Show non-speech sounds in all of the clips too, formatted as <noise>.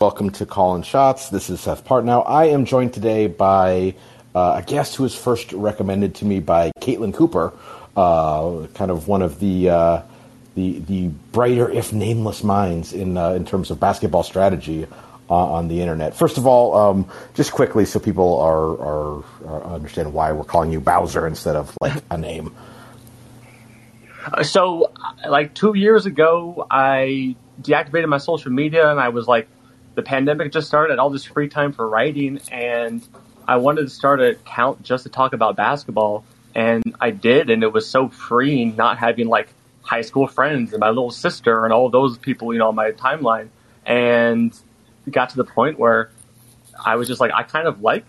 Welcome to Calling Shots. This is Seth Partnow. I am joined today by uh, a guest who was first recommended to me by Caitlin Cooper, uh, kind of one of the uh, the the brighter, if nameless, minds in uh, in terms of basketball strategy uh, on the internet. First of all, um, just quickly, so people are, are, are understand why we're calling you Bowser instead of like a name. Uh, so, like two years ago, I deactivated my social media, and I was like the pandemic just started, all this free time for writing, and I wanted to start an account just to talk about basketball. And I did, and it was so freeing not having like high school friends and my little sister and all those people, you know, on my timeline. And got to the point where I was just like, I kind of like,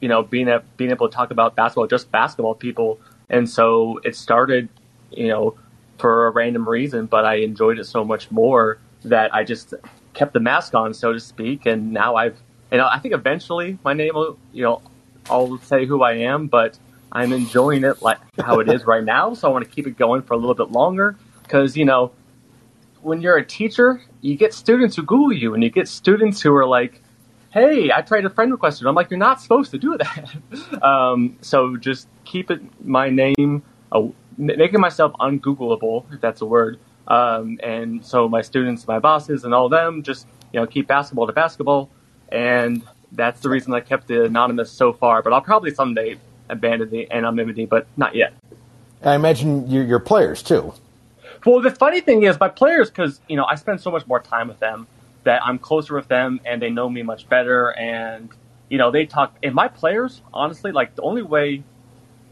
you know, being a, being able to talk about basketball, just basketball people. And so it started, you know, for a random reason, but I enjoyed it so much more that I just kept the mask on, so to speak, and now I've, you know, I think eventually my name will, you know, I'll say who I am, but I'm enjoying it like how it is right now, so I want to keep it going for a little bit longer because you know, when you're a teacher, you get students who Google you, and you get students who are like, "Hey, I tried a friend request," and I'm like, "You're not supposed to do that." <laughs> um, so just keep it my name, uh, making myself ungoogleable, if that's a word, um, and so my students, my bosses, and all of them just you know keep basketball to basketball, and that's the reason I kept it anonymous so far. But I'll probably someday abandon the anonymity, but not yet. I imagine your, your players too. Well, the funny thing is, my players, because you know I spend so much more time with them, that I'm closer with them, and they know me much better, and you know they talk. And my players, honestly, like the only way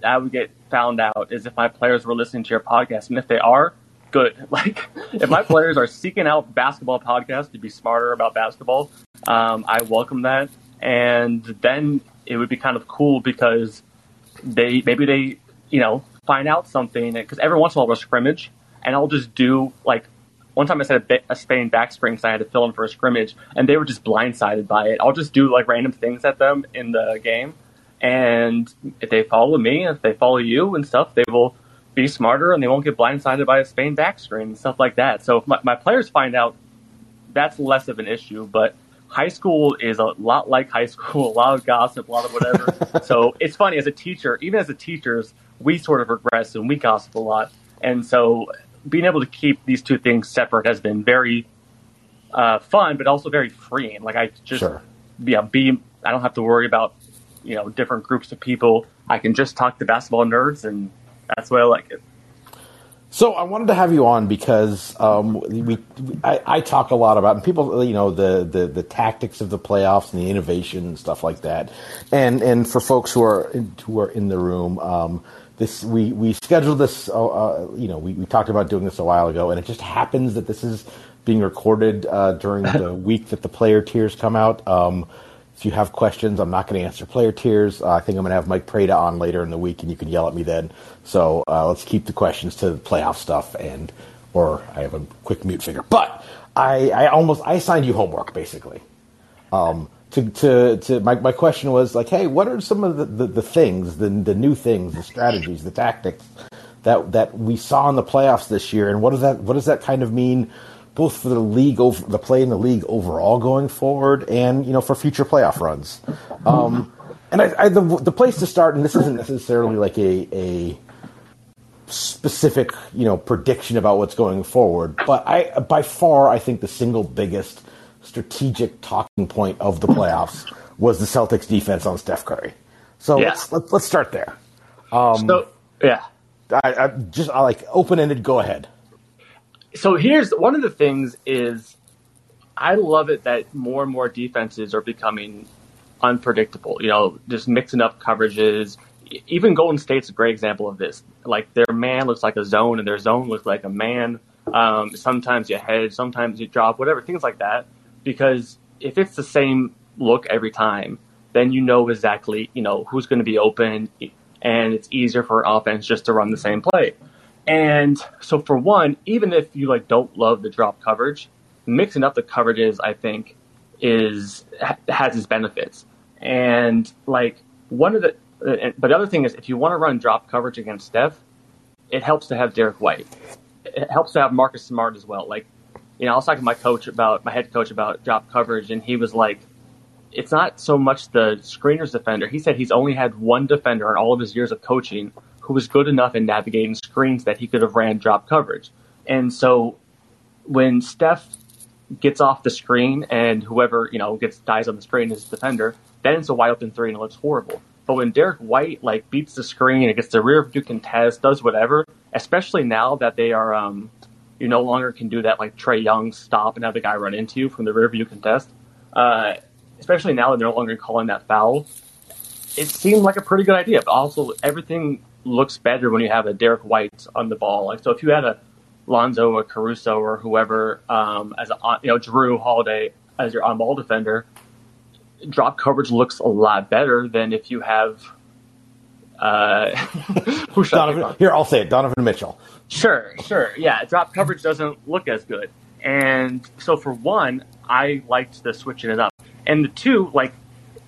I would get found out is if my players were listening to your podcast, and if they are, good. <laughs> Like, if my <laughs> players are seeking out basketball podcasts to be smarter about basketball, um, I welcome that. And then it would be kind of cool because they maybe they you know find out something because every once in a while we'll scrimmage, and I'll just do like one time I said a, a Spain back screen because I had to fill in for a scrimmage, and they were just blindsided by it. I'll just do like random things at them in the game, and if they follow me, if they follow you and stuff, they will be smarter and they won't get blindsided by a Spain back screen and stuff like that. So if my, my players find out, that's less of an issue. But high school is a lot like high school, a lot of gossip, a lot of whatever. <laughs> so it's funny as a teacher, even as a teachers, we sort of regress and we gossip a lot. And so being able to keep these two things separate has been very uh, fun, but also very freeing. Like I just, sure. yeah, be, I don't have to worry about, you know, different groups of people. I can just talk to basketball nerds and that's why I like it. So I wanted to have you on because um, we, I, I, talk a lot about and people, you know, the, the, the tactics of the playoffs and the innovation and stuff like that. And and for folks who are who are in the room, um, this we we scheduled this. Uh, uh, you know, we, we talked about doing this a while ago, and it just happens that this is being recorded uh, during <laughs> the week that the player tiers come out. Um, if you have questions, I'm not going to answer player tiers. Uh, I think I'm going to have Mike Prada on later in the week, and you can yell at me then. So uh, let's keep the questions to the playoff stuff, and or I have a quick mute figure. But I, I almost I assigned you homework basically. Um, to, to, to my, my question was like, hey, what are some of the, the, the things, the, the new things, the strategies, the tactics that that we saw in the playoffs this year, and what does that what does that kind of mean both for the league, over, the play in the league overall going forward, and you know for future playoff runs. Um, and I, I, the, the place to start, and this isn't necessarily like a, a specific you know prediction about what's going forward, but I by far I think the single biggest strategic talking point of the playoffs was the Celtics defense on Steph Curry. So yeah. let's, let's, let's start there. Um, so yeah, I, I just I like open ended. Go ahead so here's one of the things is I love it that more and more defenses are becoming unpredictable. You know, just mixing up coverages. Even Golden State's a great example of this. Like their man looks like a zone, and their zone looks like a man. Um, sometimes you hedge, sometimes you drop, whatever things like that. Because if it's the same look every time, then you know exactly you know who's going to be open, and it's easier for offense just to run the same play. And so for one, even if you like don't love the drop coverage, mixing up the coverages, I think, is has its benefits. And like one of the, but the other thing is, if you want to run drop coverage against Steph, it helps to have Derrick White. It helps to have Marcus Smart as well. Like you know, I was talking to my coach about my head coach about drop coverage, and he was like, "It's not so much the screeners defender." He said he's only had one defender in all of his years of coaching who was good enough in navigating screens that he could have ran drop coverage. And so when Steph gets off the screen and whoever you know gets dies on the screen is defender, then it's a wide open three and it looks horrible. But when Derrick White like beats the screen, and gets the rear view contest, does whatever, especially now that they are um, you no longer can do that like Trae Young stop and have the guy run into you from the rear view contest. Uh, especially now that they're no longer calling that foul. It seemed like a pretty good idea, but also everything looks better when you have a Derrick White on the ball. Like so, if you had a Lonzo or Caruso or whoever um, as a you know Jrue Holiday as your on ball defender, drop coverage looks a lot better than if you have. Uh, <laughs> Donovan, here, I'll say it. Donovan Mitchell. Sure, sure. Yeah, drop coverage doesn't look as good. And so for one, I liked the switching it up. And the two, like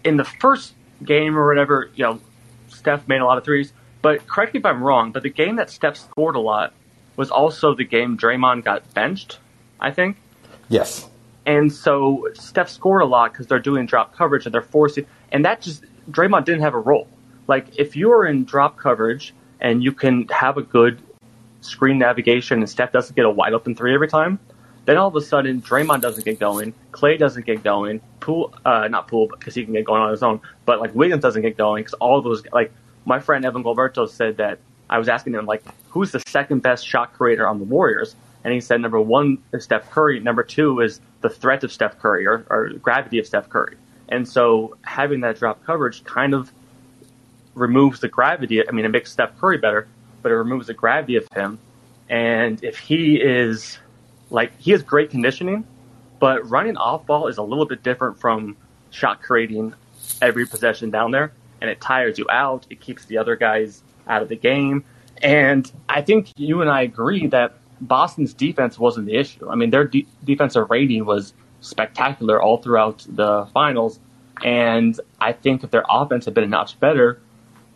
in the first game or whatever, you know, Steph made a lot of threes. But correct me if I'm wrong, but the game that Steph scored a lot was also the game Draymond got benched, I think. Yes. And so Steph scored a lot because they're doing drop coverage and they're forcing, and that just Draymond didn't have a role. Like if you are in drop coverage and you can have a good screen navigation and Steph doesn't get a wide open three every time, then all of a sudden Draymond doesn't get going, Clay doesn't get going, Poole, uh, not Poole because he can get going on his own, but like Wiggins doesn't get going because all those like my friend Evan Gilberto said that I was asking him like who's the second best shot creator on the Warriors, and he said number one is Steph Curry, number two is the threat of Steph Curry or, or gravity of Steph Curry, and so having that drop coverage kind of removes the gravity. I mean, it makes Steph Curry better, but it removes the gravity of him. And if he is like he has great conditioning, but running off ball is a little bit different from shot creating every possession down there, and it tires you out. It keeps the other guys out of the game. And I think you and I agree that Boston's defense wasn't the issue. I mean, their de- defensive rating was spectacular all throughout the finals. And I think if their offense had been a notch better,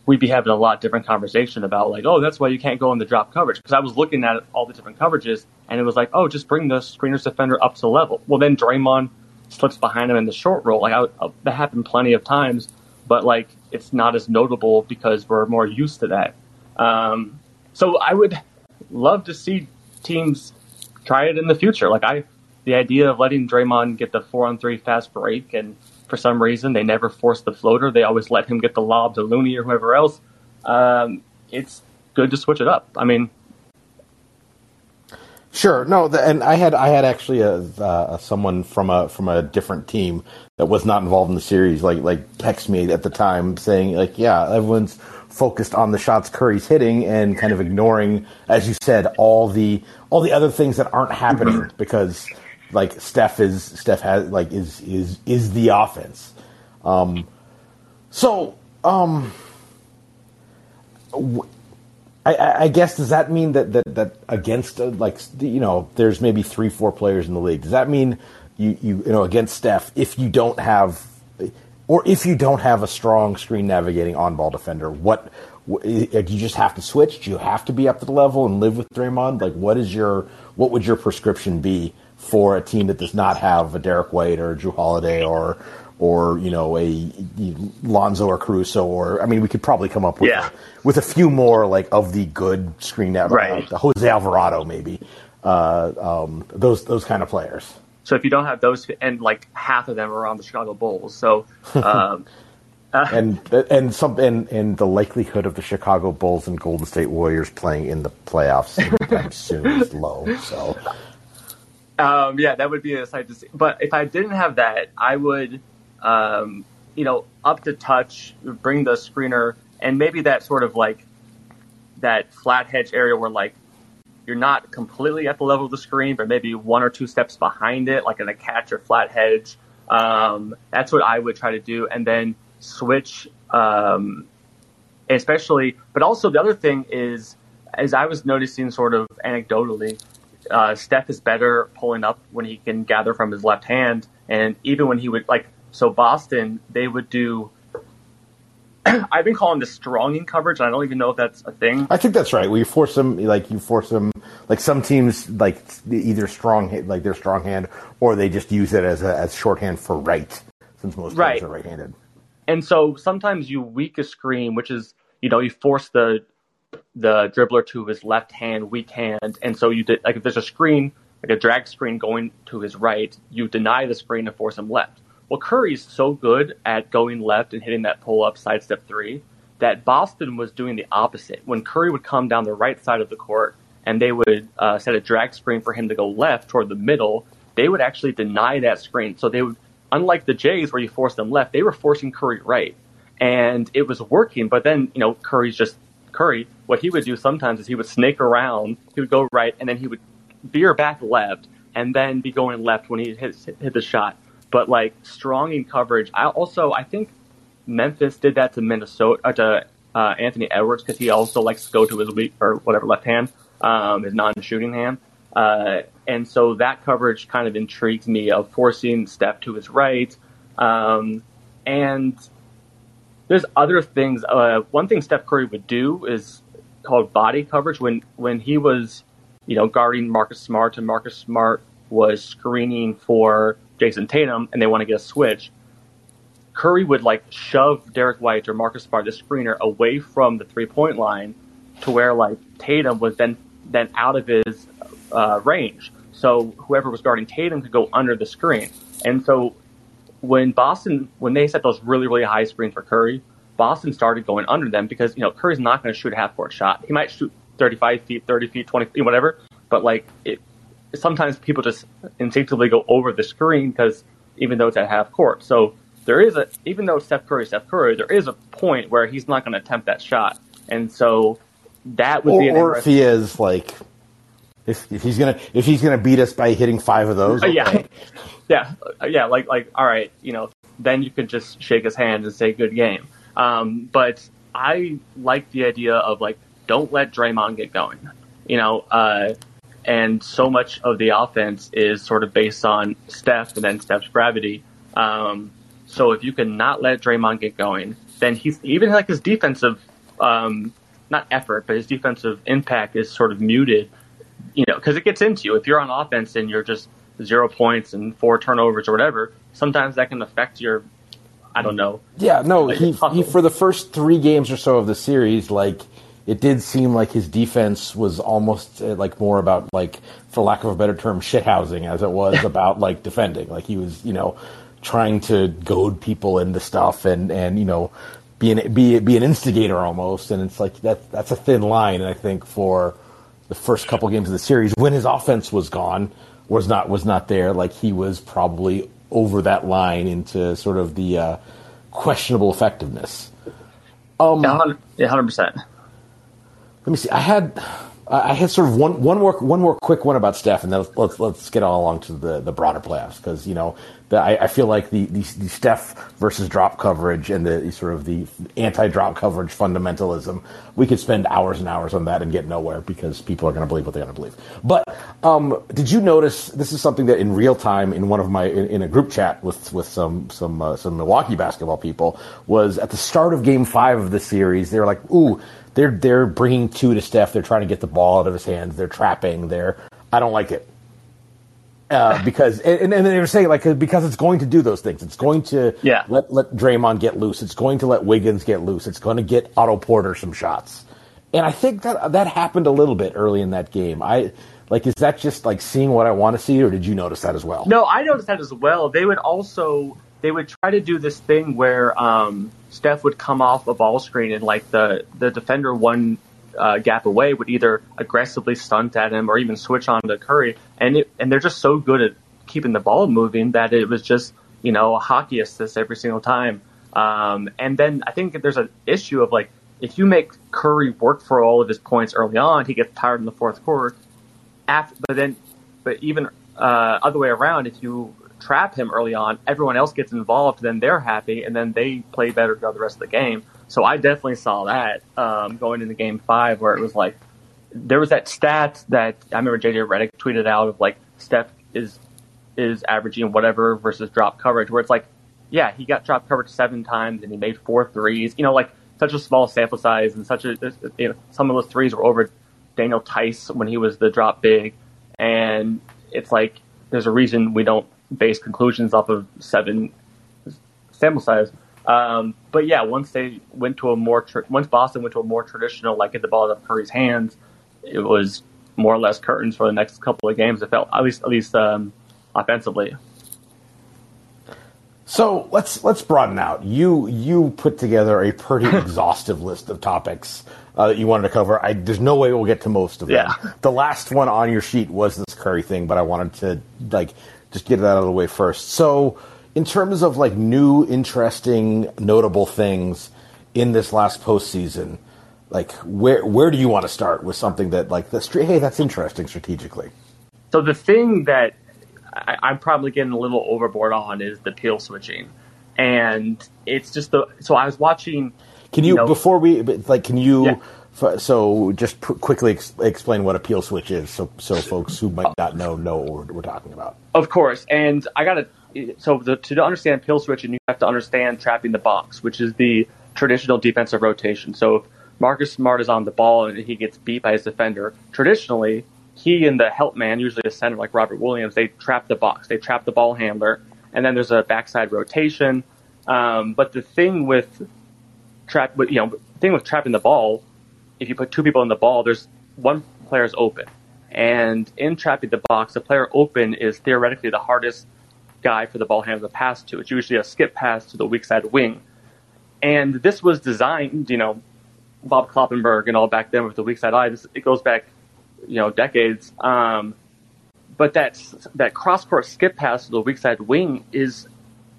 we'd be having a lot different conversation about like, oh, that's why you can't go in the drop coverage. Because I was looking at all the different coverages, and it was like, oh, just bring the screeners defender up to level. Well, then Draymond slips behind him in the short roll. Like I, that happened plenty of times, but like it's not as notable because we're more used to that. Um, so I would love to see teams try it in the future. Like I, the idea of letting Draymond get the four on three fast break and for some reason they never force the floater. They always let him get the lob to Looney or whoever else. Um, it's good to switch it up. I mean, Sure. No, the, and I had I had actually a uh, someone from a from a different team that was not involved in the series like like text me at the time saying like yeah everyone's focused on the shots Curry's hitting and kind of ignoring as you said all the all the other things that aren't happening because like Steph is Steph has like is is is the offense. Um, so um, I, I, guess does that mean that that, that against uh, like you know there's maybe three four players in the league. Does that mean you you you know against Steph if you don't have or if you don't have a strong screen navigating on ball defender, what do you just have to switch? Do you have to be up to the level and live with Draymond? Like what is your what would your prescription be for a team that does not have a Derrick White or a Jrue Holiday or or you know a Lonzo or Caruso or I mean we could probably come up with yeah. with a few more like of the good screen net right. uh, Jose Alvarado maybe uh, um, those those kind of players. So if you don't have those and like half of them are on the Chicago Bulls, so. Um, <laughs> uh, and and some and, and the likelihood of the Chicago Bulls and Golden State Warriors playing in the playoffs <laughs> soon is low. So um, yeah, that would be a sight to see. But if I didn't have that, I would, um, you know, up to touch, bring the screener, and maybe that sort of like that flat hedge area where like you're not completely at the level of the screen, but maybe one or two steps behind it, like in a catch or flat hedge. Um, that's what I would try to do, and then switch, um, especially. But also the other thing is, as I was noticing, sort of anecdotally, uh, Steph is better pulling up when he can gather from his left hand, and even when he would like so Boston, they would do <clears throat> I've been calling this stronging coverage. I don't even know if that's a thing. I think that's right. Where you force them, like you force them, like some teams, like either strong, like their strong hand, or they just use it as a as shorthand for right, since most Right. players are right-handed. And so sometimes you weak a screen, which is you know you force the the dribbler to his left hand, weak hand, and so you did like if there's a screen like a drag screen going to his right, you deny the screen and force him left. Well, Curry's so good at going left and hitting that pull up side step three that Boston was doing the opposite. When Curry would come down the right side of the court and they would uh, set a drag screen for him to go left toward the middle, they would actually deny that screen. So they would, unlike the Jays where you force them left, they were forcing Curry right. And it was working, but then, you know, Curry's just Curry. What he would do sometimes is he would snake around, he would go right, and then he would veer back left, and then be going left when he hit, hit the shot. But like strong in coverage, I also I think Memphis did that to Minnesota uh, to uh, Anthony Edwards because he also likes to go to his weak or whatever left hand, um, his non-shooting hand, uh, and so that coverage kind of intrigues me of forcing Steph to his right, um, and there's other things. Uh, one thing Steph Curry would do is called body coverage. When when he was you know guarding Marcus Smart and Marcus Smart was screening for Jayson Tatum and they want to get a switch. Curry would like shove Derrick White or Marcus Smart, the screener, away from the three point line to where like Tatum was then then out of his uh, range. So whoever was guarding Tatum could go under the screen. And so when Boston when they set those really really high screens for Curry, Boston started going under them because you know Curry's not going to shoot a half court shot. He might shoot 35 feet, 30 feet, 20 feet, whatever. But like it, sometimes people just instinctively go over the screen because even though it's at half court. So there is a even though Steph Curry, Steph Curry, there is a point where he's not going to attempt that shot, and so that would Or, be an or if he is like, if, if he's gonna if he's gonna beat us by hitting five of those, Uh, yeah, <laughs> yeah, uh, yeah. Like, like, all right, you know, then you could just shake his hand and say good game. Um, but I like the idea of like, don't let Draymond get going. You know, uh, and so much of the offense is sort of based on Steph and then Steph's gravity. Um, so if you can not let Draymond get going, then he's even like his defensive, um, not effort, but his defensive impact is sort of muted you know, because it gets into you. If you're on offense and you're just zero points and four turnovers or whatever, sometimes that can affect your, I don't know. Yeah, no, Like, he, he for the first three games or so of the series, like it did seem like his defense was almost uh, like more about like, for lack of a better term, shithousing as it was <laughs> about like defending. Like he was, you know, trying to goad people into stuff and and you know, be an be be an instigator almost. And it's like that that's a thin line. And I think for the first couple games of the series, when his offense was gone, was not was not there. Like he was probably over that line into sort of the uh, questionable effectiveness. Um, Yeah, hundred percent. Let me see. I had I had sort of one one more one more quick one about Steph, and then let's let's, get on along to the, the broader playoffs because you know the, I, I feel like the, the the Steph versus drop coverage and the sort of the anti drop coverage fundamentalism. We could spend hours and hours on that and get nowhere because people are going to believe what they're going to believe. But um, did you notice this is something that in real time in one of my in, in a group chat with with some some uh, some Milwaukee basketball people was at the start of Game Five of the series. They were like, "Ooh." They're they're bringing two to Steph. They're trying to get the ball out of his hands. They're trapping. They're I don't like it uh, <laughs> because and, and they were saying like because it's going to do those things. It's going to Yeah. let let Draymond get loose. It's going to let Wiggins get loose. It's going to get Otto Porter some shots. And I think that that happened a little bit early in that game. I like is that just like seeing what I want to see, or did you notice that as well? No, I noticed that as well. They would also they would try to do this thing where um, Steph would come off a ball screen and like the the defender one uh, gap away would either aggressively stunt at him or even switch on to Curry, and it, and they're just so good at keeping the ball moving that it was just you know a hockey assist every single time. Um, and then I think there's an issue of like if you make Curry work for all of his points early on, he gets tired in the fourth quarter. After, but then, but even uh, other way around, if you trap him early on, everyone else gets involved, then they're happy, and then they play better throughout the rest of the game. So I definitely saw that um, going into Game Five, where it was like there was that stat that I remember JJ Redick tweeted out of like Steph is is averaging whatever versus drop coverage, where it's like yeah, he got drop coverage seven times and he made four threes. You know, like such a small sample size and such a you know, some of those threes were over Daniel Theis when he was the drop big, and it's like there's a reason we don't base conclusions off of seven sample size. Um, but yeah, once they went to a more tra- once Boston went to a more traditional like get the ball out of Curry's hands, it was more or less curtains for the next couple of games. It felt at least at least um, offensively. So let's let's broaden out. You you put together a pretty <laughs> exhaustive list of topics uh, that you wanted to cover. I, there's no way we'll get to most of them. Yeah. The last one on your sheet was this Curry thing, but I wanted to like just get that out of the way first. So, in terms of like new, interesting, notable things in this last postseason, like where where do you want to start with something that like the hey that's interesting strategically? So the thing that I, am probably getting a little overboard on is the peel switching, and it's just the. So I was watching. Can you, you know, before we like? Can you? Yeah. So just pr- quickly ex- explain what a peel switch is, so so folks who might not know know what we're, we're talking about. Of course, and I got to. So the, to understand peel and you have to understand trapping the box, which is the traditional defensive rotation. So if Marcus Smart is on the ball and he gets beat by his defender, traditionally he and the help man, usually a center like Robert Williams, they trap the box, they trap the ball handler, and then there's a backside rotation. Um, but the thing with trap, you know, thing with trapping the ball, if you put two people in the ball, there's one player is open, and in trapping the box, the player open is theoretically the hardest guy for the ball handler to pass to. It's usually a skip pass to the weak side wing, and this was designed, you know, Bob Kloppenburg and all back then with the weak side eye. This, it goes back you know decades. Um, but that that cross court skip pass to the weak side wing is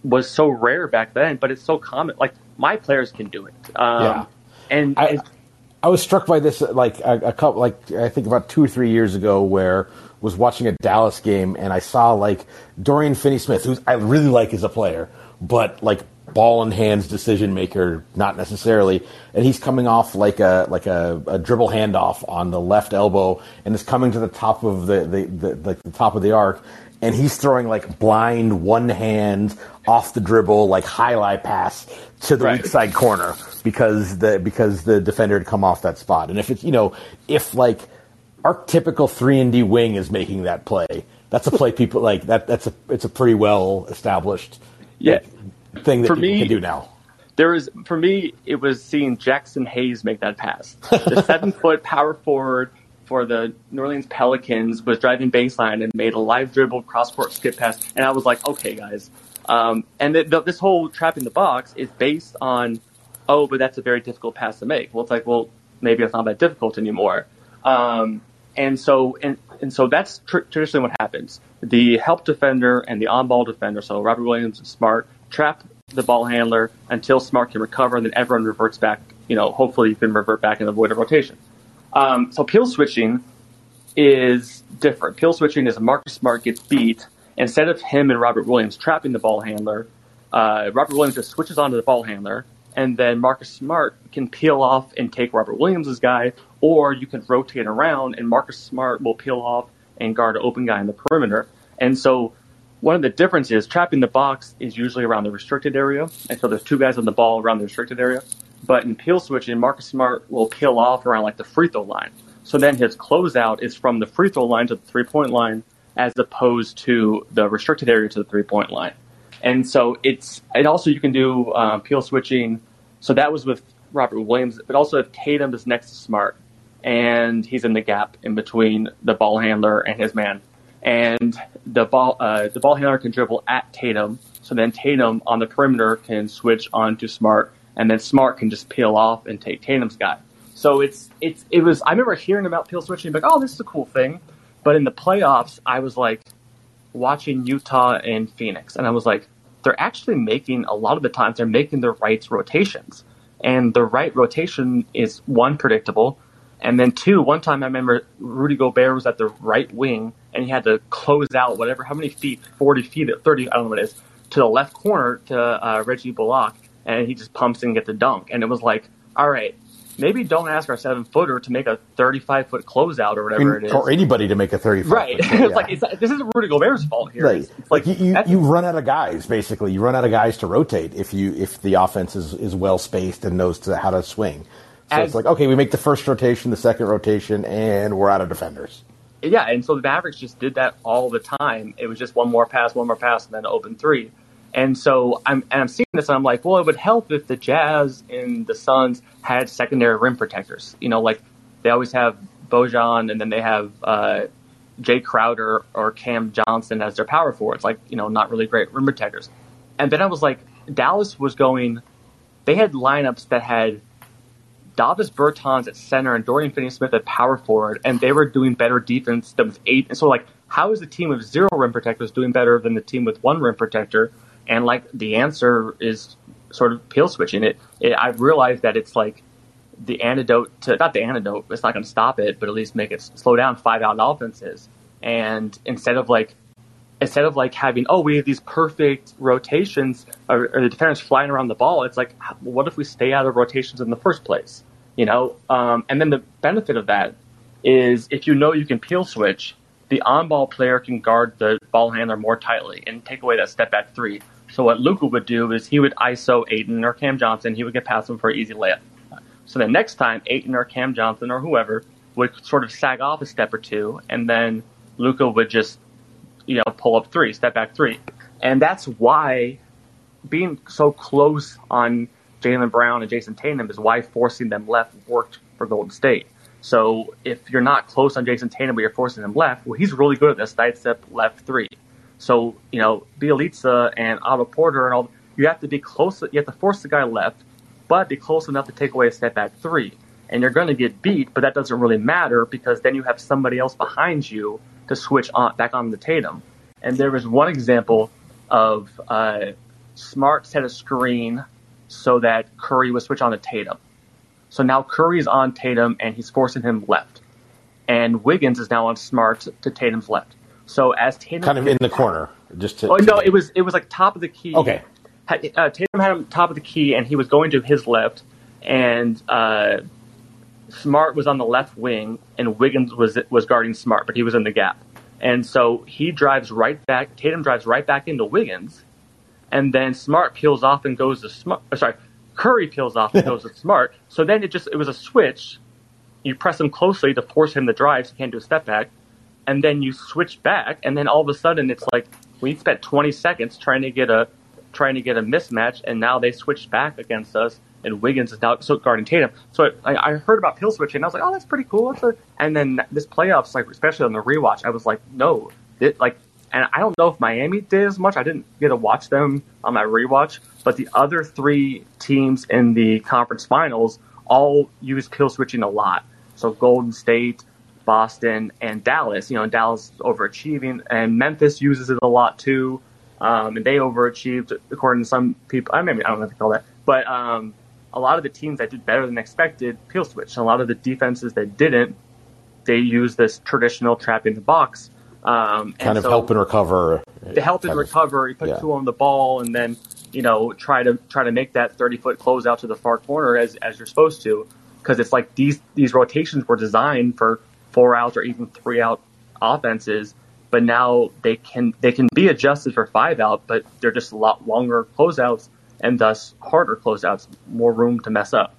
was so rare back then, but it's so common. Like my players can do it. Um, yeah, and I, I was struck by this like a, a couple like I think about two or three years ago where was watching a Dallas game and I saw like Dorian Finney-Smith, who I really like as a player, but like ball in hands decision maker, not necessarily. And he's coming off like a like a, a, dribble handoff on the left elbow, and is coming to the top of the the, the, the, the top of the arc, and he's throwing like blind one hand off the dribble, like highlight pass to the right. weak side corner because the because the defender had come off that spot. And if it's you know if like our typical three and D wing is making that play, that's a play <laughs> people like that. That's a it's a pretty well established. Yeah, thing that for me, can do now. There is for me, it was seeing Jaxson Hayes make that pass. The <laughs> seven foot power forward for the New Orleans Pelicans was driving baseline and made a live dribble cross court skip pass, and I was like, okay, guys. Um, and this whole trap in the box is based on, oh, but that's a very difficult pass to make. Well, it's like, well, maybe it's not that difficult anymore. Um, and so, and, and so that's tr- traditionally what happens. The help defender and the on-ball defender, so Robert Williams and Smart, trap the ball handler until Smart can recover, and then everyone reverts back. You know, hopefully you can revert back and avoid a rotation. Um, so peel switching is different. Peel switching is Marcus Smart gets beat. Instead of him and Robert Williams trapping the ball handler, uh, Robert Williams just switches onto the ball handler, and then Marcus Smart can peel off and take Robert Williams' guy, or you can rotate around and Marcus Smart will peel off and guard an open guy in the perimeter. And so one of the differences, trapping the box is usually around the restricted area, and so there's two guys on the ball around the restricted area. But in peel switching, Marcus Smart will peel off around like the free throw line. So then his closeout is from the free throw line to the three point line, as opposed to the restricted area to the three point line. And so it's and also you can do um, peel switching. So that was with Robert Williams, but also if Tatum is next to Smart and he's in the gap in between the ball handler and his man and the ball uh, the ball handler can dribble at Tatum. So then Tatum on the perimeter can switch on to Smart, and then Smart can just peel off and take Tatum's guy. So it's it's it was. I remember hearing about peel switching, like, oh, this is a cool thing. But in the playoffs, I was like watching Utah and Phoenix, and I was like, they're actually making a lot of the times they're making the right rotations, and the right rotation is one predictable, and then two. One time I remember Rudy Gobert was at the right wing and he had to close out whatever, how many feet, 40 feet, 30, I don't know what it is, to the left corner to uh, Reggie Bullock, and he just pumps and gets a dunk. And it was like, all right, maybe don't ask our seven footer to make a 35 foot closeout or whatever it is. or anybody to make a 35. Right. foot, <laughs> yeah. it's like, it's, this isn't Rudy Gobert's fault here. Right. It's Like you, you, you run out of guys. Basically, you run out of guys to rotate if you if the offense is, is well spaced and knows to, how to swing. So As- it's like okay, we make the first rotation, the second rotation, and we're out of defenders. Yeah, and so the Mavericks just did that all the time. It was just one more pass, one more pass, and then open three. And so I'm and I'm seeing this, and I'm like, well, it would help if the Jazz and the Suns had secondary rim protectors. You know, like they always have Bojan, and then they have uh, Jae Crowder or Cam Johnson as their power forwards. Like, you know, not really great rim protectors. And then I was like, Dallas was going. They had lineups that had Davis Bertans at center and Dorian Finney-Smith at power forward, and they were doing better defense than with eight. And so, like, how is the team with zero rim protectors doing better than the team with one rim protector? And like, the answer is sort of peel switching. It, it I've realized that it's like the antidote to not the antidote. It's not going to stop it, but at least make it slow down five out offenses. And instead of like instead of like having oh we have these perfect rotations or, or the defenders flying around the ball it's like what if we stay out of rotations in the first place you know um, and then the benefit of that is if you know you can peel switch the on-ball player can guard the ball handler more tightly and take away that step back three so what Luka would do is he would iso Ayton or Cam Johnson he would get past him for an easy layup so the next time Ayton or Cam Johnson or whoever would sort of sag off a step or two and then Luka would just you know, pull up three, step back three. And that's why being so close on Jaylen Brown and Jayson Tatum is why forcing them left worked for Golden State. So if you're not close on Jayson Tatum, but you're forcing him left, well, he's really good at this side step left three. So, you know, Bjelica and Otto Porter and all, you have to be close, you have to force the guy left, but be close enough to take away a step back three. And you're going to get beat, but that doesn't really matter because then you have somebody else behind you to switch on back on the Tatum. And there was one example of uh, Smart set a screen so that Curry would switch on to Tatum. So now Curry's on Tatum and he's forcing him left. And Wiggins is now on Smart to Tatum's left. So as Tatum Kind of in the corner, just to. Oh no, it was it was like top of the key. Okay. Had- Uh, Tatum had him top of the key, and he was going to his left, and uh, Smart was on the left wing, and Wiggins was was guarding Smart, but he was in the gap, and so he drives right back. Tatum drives right back into Wiggins, and then Smart peels off and goes to Smart. uh, Sorry, Curry peels off and <laughs> goes to Smart. So then it just it was a switch. You press him closely to force him to drive, so he can't do a step back, and then you switch back, and then all of a sudden it's like we spent 20 seconds trying to get a trying to get a mismatch, and now they switched back against us, and Wiggins is now so guarding Tatum. So I, I heard about peel switching, and I was like, oh, that's pretty cool. That's a, and then this playoffs, like especially on the rewatch, I was like, no, it, like, and I don't know if Miami did as much. I didn't get to watch them on my rewatch, but the other three teams in the conference finals all used peel switching a lot. So Golden State, Boston, and Dallas. You know, Dallas overachieving, and Memphis uses it a lot too. Um, and they overachieved according to some people. I mean, I don't know what to call that, but um, a lot of the teams that did better than expected peel switch. A lot of the defenses that didn't, they use this traditional trap in the box. Um, kind and of so help and recover. to help and recover. You put yeah. two on the ball, and then you know try to try to make that thirty foot close out to the far corner as as you're supposed to, because it's like these these rotations were designed for four out or even three out offenses, but now they can they can be adjusted for five out, but they're just a lot longer closeouts and thus harder closeouts, more room to mess up.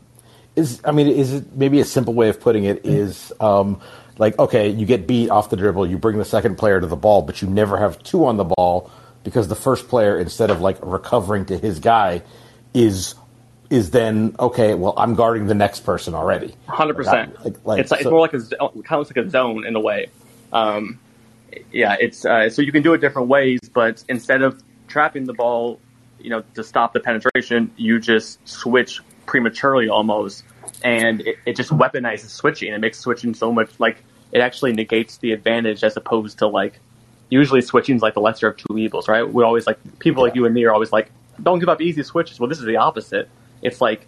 Is I mean, is it maybe a simple way of putting it is um, like okay, you get beat off the dribble, you bring the second player to the ball, but you never have two on the ball because the first player, instead of like recovering to his guy, is is then okay. Well, I'm guarding the next person already. Hundred percent. Like- like- It's like, so- it's more like a kind of looks like a zone in a way. Um, yeah, it's uh, so you can do it different ways, but instead of trapping the ball, you know, to stop the penetration, you just switch prematurely almost, and it, it just weaponizes switching. It makes switching so much like it actually negates the advantage as opposed to like usually switching is like the lesser of two evils, right? We always like people like you and me are always like, don't give up easy switches. Well, this is the opposite. It's like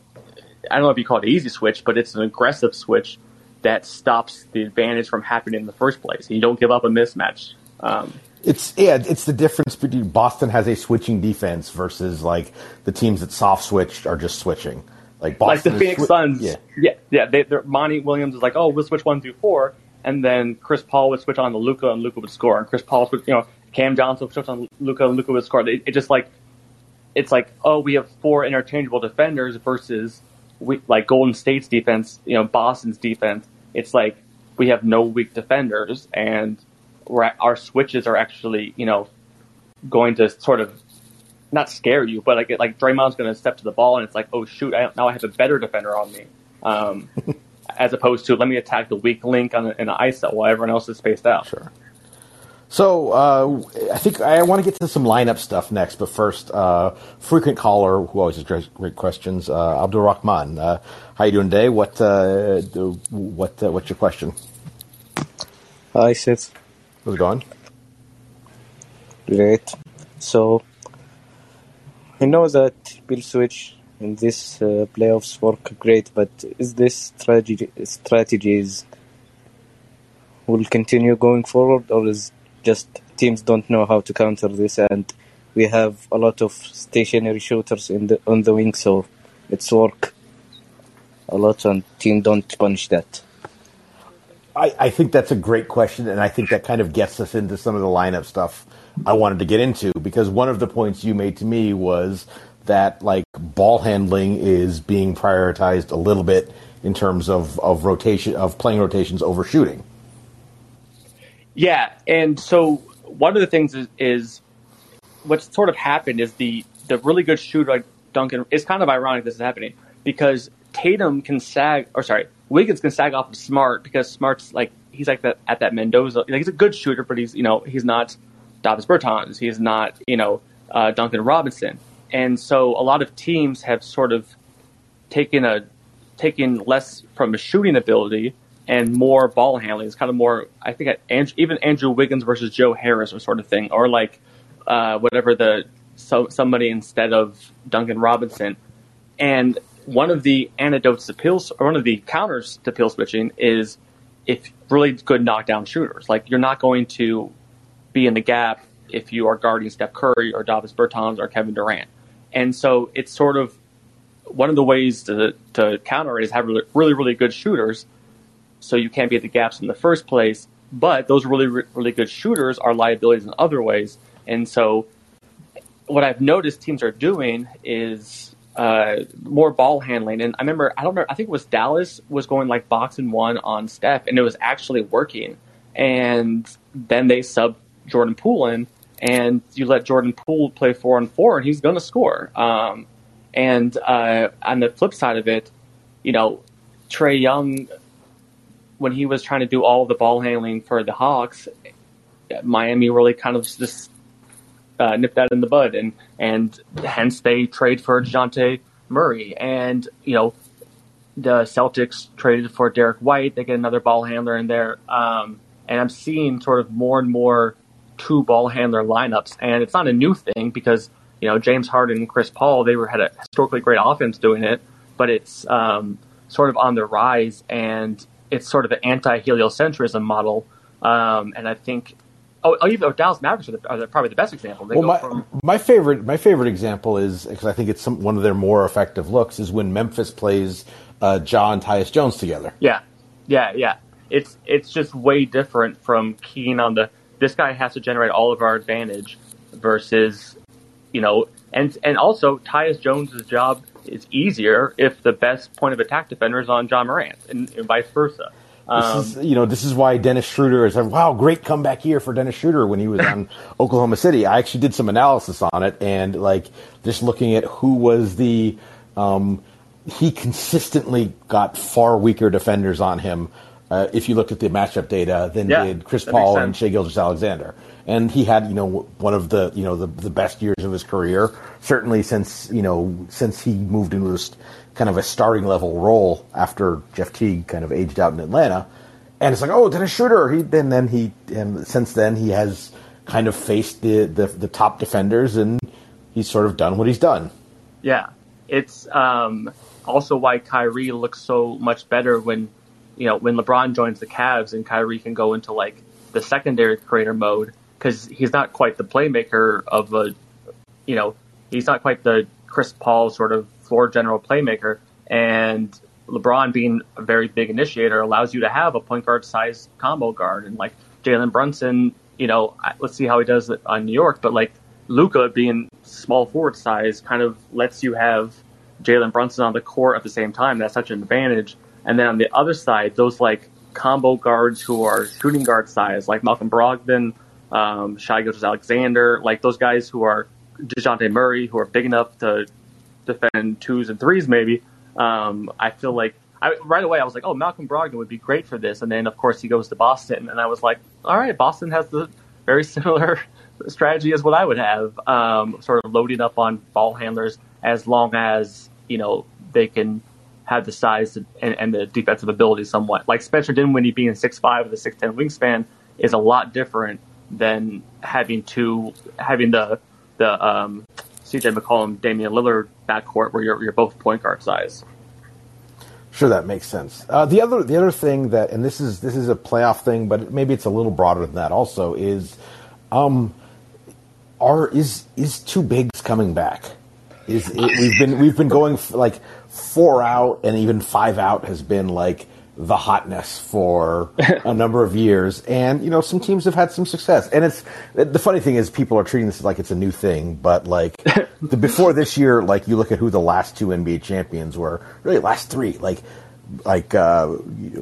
I don't know if you call it easy switch, but it's an aggressive switch that stops the advantage from happening in the first place. You don't give up a mismatch. Um, It's yeah, it's the difference between Boston has a switching defense versus like the teams that soft switched are just switching. Like like the Phoenix swi- Suns. Yeah. yeah, yeah. They, they're, Monty Williams is like, oh, we'll switch one through four, and then Chris Paul would switch on to Luka, and Luka would score, and Chris Paul, would, you know, Cam Johnson would switch on Luka, and Luka would score. It, it just like, it's like, oh, we have four interchangeable defenders versus we like Golden State's defense, you know, Boston's defense. It's like we have no weak defenders, and we're, at- our switches are actually, you know, going to sort of not scare you, but like like Draymond's going to step to the ball, and it's like, oh shoot, I, now I have a better defender on me, um, <laughs> as opposed to let me attack the weak link on the, in the ISO while everyone else is spaced out. Sure. So uh, I think I want to get to some lineup stuff next, but first, uh, frequent caller who always has great, great questions, uh, Abdul Rahman. Uh, how you doing today? What uh, the- what uh, what's your question? Hi, Seth. How's it going? Great. So, I know that Bill Switch in this uh, playoffs work great, but is this strategy strategies will continue going forward, or is just teams don't know how to counter this, and we have a lot of stationary shooters in the on the wing, so it's work a lot, and team don't punish that. I, I think that's a great question, and I think that kind of gets us into some of the lineup stuff I wanted to get into because one of the points you made to me was that like ball handling is being prioritized a little bit in terms of, of rotation of playing rotations over shooting. Yeah, and so one of the things is, is what's sort of happened is the the really good shooter like Duncan. It's kind of ironic this is happening because Tatum can sag, or sorry, Wiggins can sag off of Smart because Smart's like he's like that at that Mendoza. Like he's a good shooter, but he's you know he's not Davis Bertans. He's not you know uh, Duncan Robinson, and so a lot of teams have sort of taken a taken less from a shooting ability and more ball handling. It's kind of more, I think, Andrew, even Andrew Wiggins versus Joe Harris or sort of thing, or like uh, whatever the so somebody instead of Duncan Robinson. And one of the antidotes to peel, or one of the counters to peel switching is if really good knockdown shooters. Like you're not going to be in the gap if you are guarding Steph Curry or Davis Bertans or Kevin Durant. And so it's sort of one of the ways to, to counter it is have really, really good shooters so you can't be at the gaps in the first place. But those really, really good shooters are liabilities in other ways. And so what I've noticed teams are doing is uh, more ball handling. And I remember, I don't remember, I think it was Dallas was going like box and one on Steph, and it was actually working. And then they sub Jordan Poole in, and you let Jordan Poole play four and four, and he's going to score. Um, and uh, on the flip side of it, you know, Trae Young, when he was trying to do all the ball handling for the Hawks, Miami really kind of just uh, nipped that in the bud, and and hence they trade for Dejounte Murray, and you know, the Celtics traded for Derrick White. They get another ball handler in there, um, and I'm seeing sort of more and more two ball handler lineups, and it's not a new thing because you know James Harden and Chris Paul they were had a historically great offense doing it, but it's um, sort of on the rise, and it's sort of an anti-heliocentrism model, um, and I think. Oh, oh, even Dallas Mavericks are, the, are the, probably the best example. They Well, go my, from my favorite my favorite example is because I think it's some, one of their more effective looks is when Memphis plays uh, John Tyus Jones together. Yeah, yeah, yeah. It's it's just way different from keying on the this guy has to generate all of our advantage versus you know and and also Tyus Jones's job is easier if the best point of attack defender is on Ja Morant and, and vice versa. Um, This is, you know, this is why Dennis Schroeder is a wow, great comeback year for Dennis Schroeder when he was on Oklahoma City. I actually did some analysis on it and like just looking at who was the, um, he consistently got far weaker defenders on him. Uh, if you looked at the matchup data, than Yeah, did Chris Paul and. Shai Gilgeous-Alexander. And he had, you know, one of the, you know, the, the best years of his career, certainly since, you know, since he moved into this kind of a starting level role after Jeff Teague kind of aged out in Atlanta. And it's like, oh, Dennis Schroeder. He, and then he, and since then he has kind of faced the, the, the top defenders and he's sort of done what he's done. Yeah, it's um, also why Kyrie looks so much better when you know when LeBron joins the Cavs and Kyrie can go into like the secondary creator mode because he's not quite the playmaker of a you know he's not quite the Chris Paul sort of floor general playmaker, And LeBron being a very big initiator allows you to have a point guard size combo guard and like Jalen Brunson, you know, let's see how he does it on New York, but like Luka being small forward size kind of lets you have Jalen Brunson on the court at the same time. That's such an advantage. And then on the other side, those like combo guards who are shooting guard size, like Malcolm Brogdon, um, Shai Gilgeous-Alexander, like those guys who are Dejounte Murray, who are big enough to defend twos and threes, maybe. Um, I feel like I, right away I was like, oh, Malcolm Brogdon would be great for this. And then of course he goes to Boston, and I was like, all right, Boston has the very <laughs> similar strategy as what I would have, um, sort of loading up on ball handlers as long as you know they can have the size and, and the defensive ability somewhat. Like Spencer Dinwiddie being six five with a six ten wingspan is a lot different than having to having the the um, CJ McCollum Damian Lillard backcourt where you're you're both point guard size. Sure, that makes sense. Uh, the other the other thing that, and this is this is a playoff thing, but maybe it's a little broader than that. Also, is um, are is is two bigs coming back? Is it, we've been we've been going like four out and even five out has been like the hotness for a number of years, and you know some teams have had some success. And it's the funny thing is people are treating this like it's a new thing, but like <laughs> the, before this year, like you look at who the last two NBA champions were, really last three, like like uh,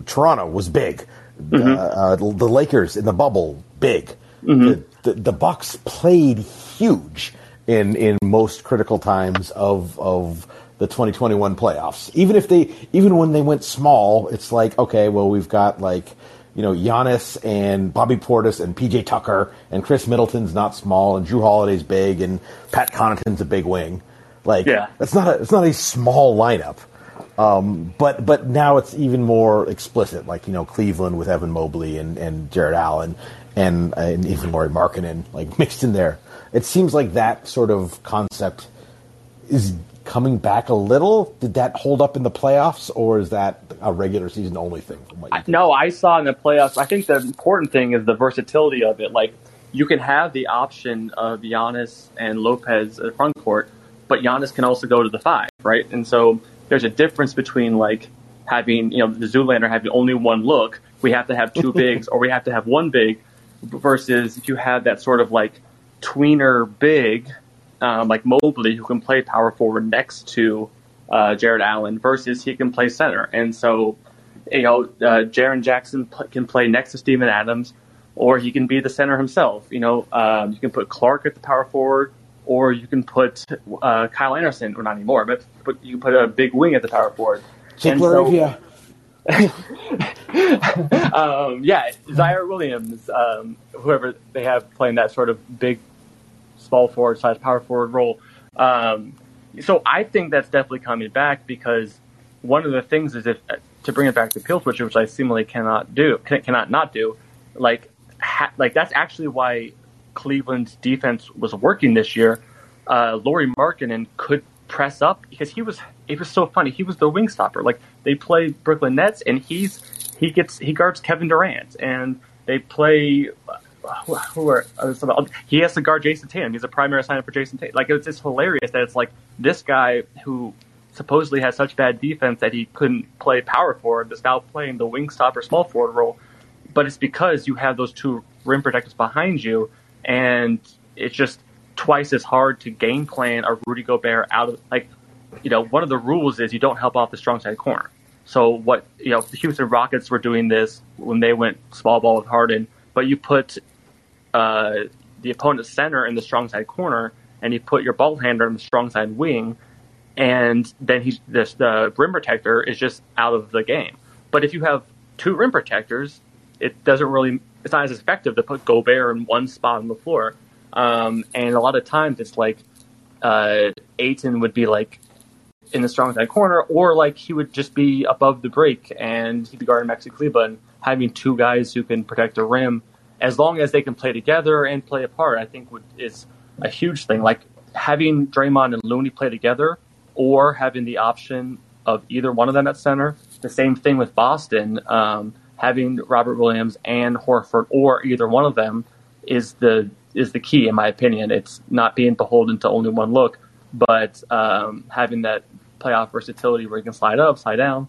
Toronto was big, mm-hmm. uh, uh, the Lakers in the bubble big, mm-hmm. the, the, the Bucks played huge in in most critical times of of the 2021 playoffs. Even if they, even when they went small, it's like, okay, well, we've got like, you know, Giannis and Bobby Portis and PJ Tucker and Khris Middleton's not small and Jrue Holiday's big and Pat Connaughton's a big wing. Like, yeah. it's not a, it's not a small lineup. Um, but but now it's even more explicit, like you know Cleveland with Evan Mobley and, and Jarrett Allen and, and even Lauri Markkanen like <laughs> mixed in there. It seems like that sort of concept is coming back a little. Did that hold up in the playoffs, or is that a regular season only thing? no, I saw in the playoffs. I think the important thing is the versatility of it. Like you can have the option of Giannis and Lopez at front court, but Giannis can also go to the five, right? And so there's a difference between like having you know the Zoolander having only one look. We have to have two <laughs> bigs, or we have to have one big, versus if you have that sort of like tweener big um, like Mobley, who can play power forward next to uh, Jarrett Allen, versus he can play center. And so, you know, uh, Jaren Jackson pl- can play next to Steven Adams, or he can be the center himself. You know, um, you can put Clark at the power forward, or you can put uh, Kyle Anderson, or not anymore, but, but you can put a big wing at the power forward. Jake so, <laughs> um, yeah, Ziaire Williams, um, whoever they have playing that sort of big small forward slash power forward role. Um, so I think that's definitely coming back because one of the things is if to bring it back to peel switcher, which I seemingly cannot do, cannot not do, like ha, like that's actually why Cleveland's defense was working this year. Uh, Lauri Markkanen could press up because he was it was so funny. He was the wing stopper. Like they play Brooklyn Nets and he's he gets he guards Kevin Durant and they play <sighs> who are uh, he has to guard Jayson Tatum. He's a primary assignment for Jayson Tatum. Like it's just hilarious that it's like this guy who supposedly has such bad defense that he couldn't play power forward. is now playing the wing stopper, small forward role, but it's because you have those two rim protectors behind you, and it's just twice as hard to game plan a Rudy Gobert out of like you know one of the rules is you don't help off the strong side corner. So what you know the Houston Rockets were doing this when they went small ball with Harden, but you put uh, the opponent's center in the strong side corner, and you put your ball handler in the strong side wing, and then he's this the rim protector is just out of the game. But if you have two rim protectors, it doesn't really it's not as effective to put Gobert in one spot on the floor. Um, and a lot of times it's like uh, Ayton would be like in the strong side corner, or like he would just be above the break and he'd be guarding Maxi Kleber and having two guys who can protect the rim as long as they can play together and play apart, I think is a huge thing. Like having Draymond and Looney play together, or having the option of either one of them at center. The same thing with Boston, um, having Robert Williams and Horford, or either one of them, is the is the key in my opinion. It's not being beholden to only one look, but um, having that playoff versatility where you can slide up, slide down.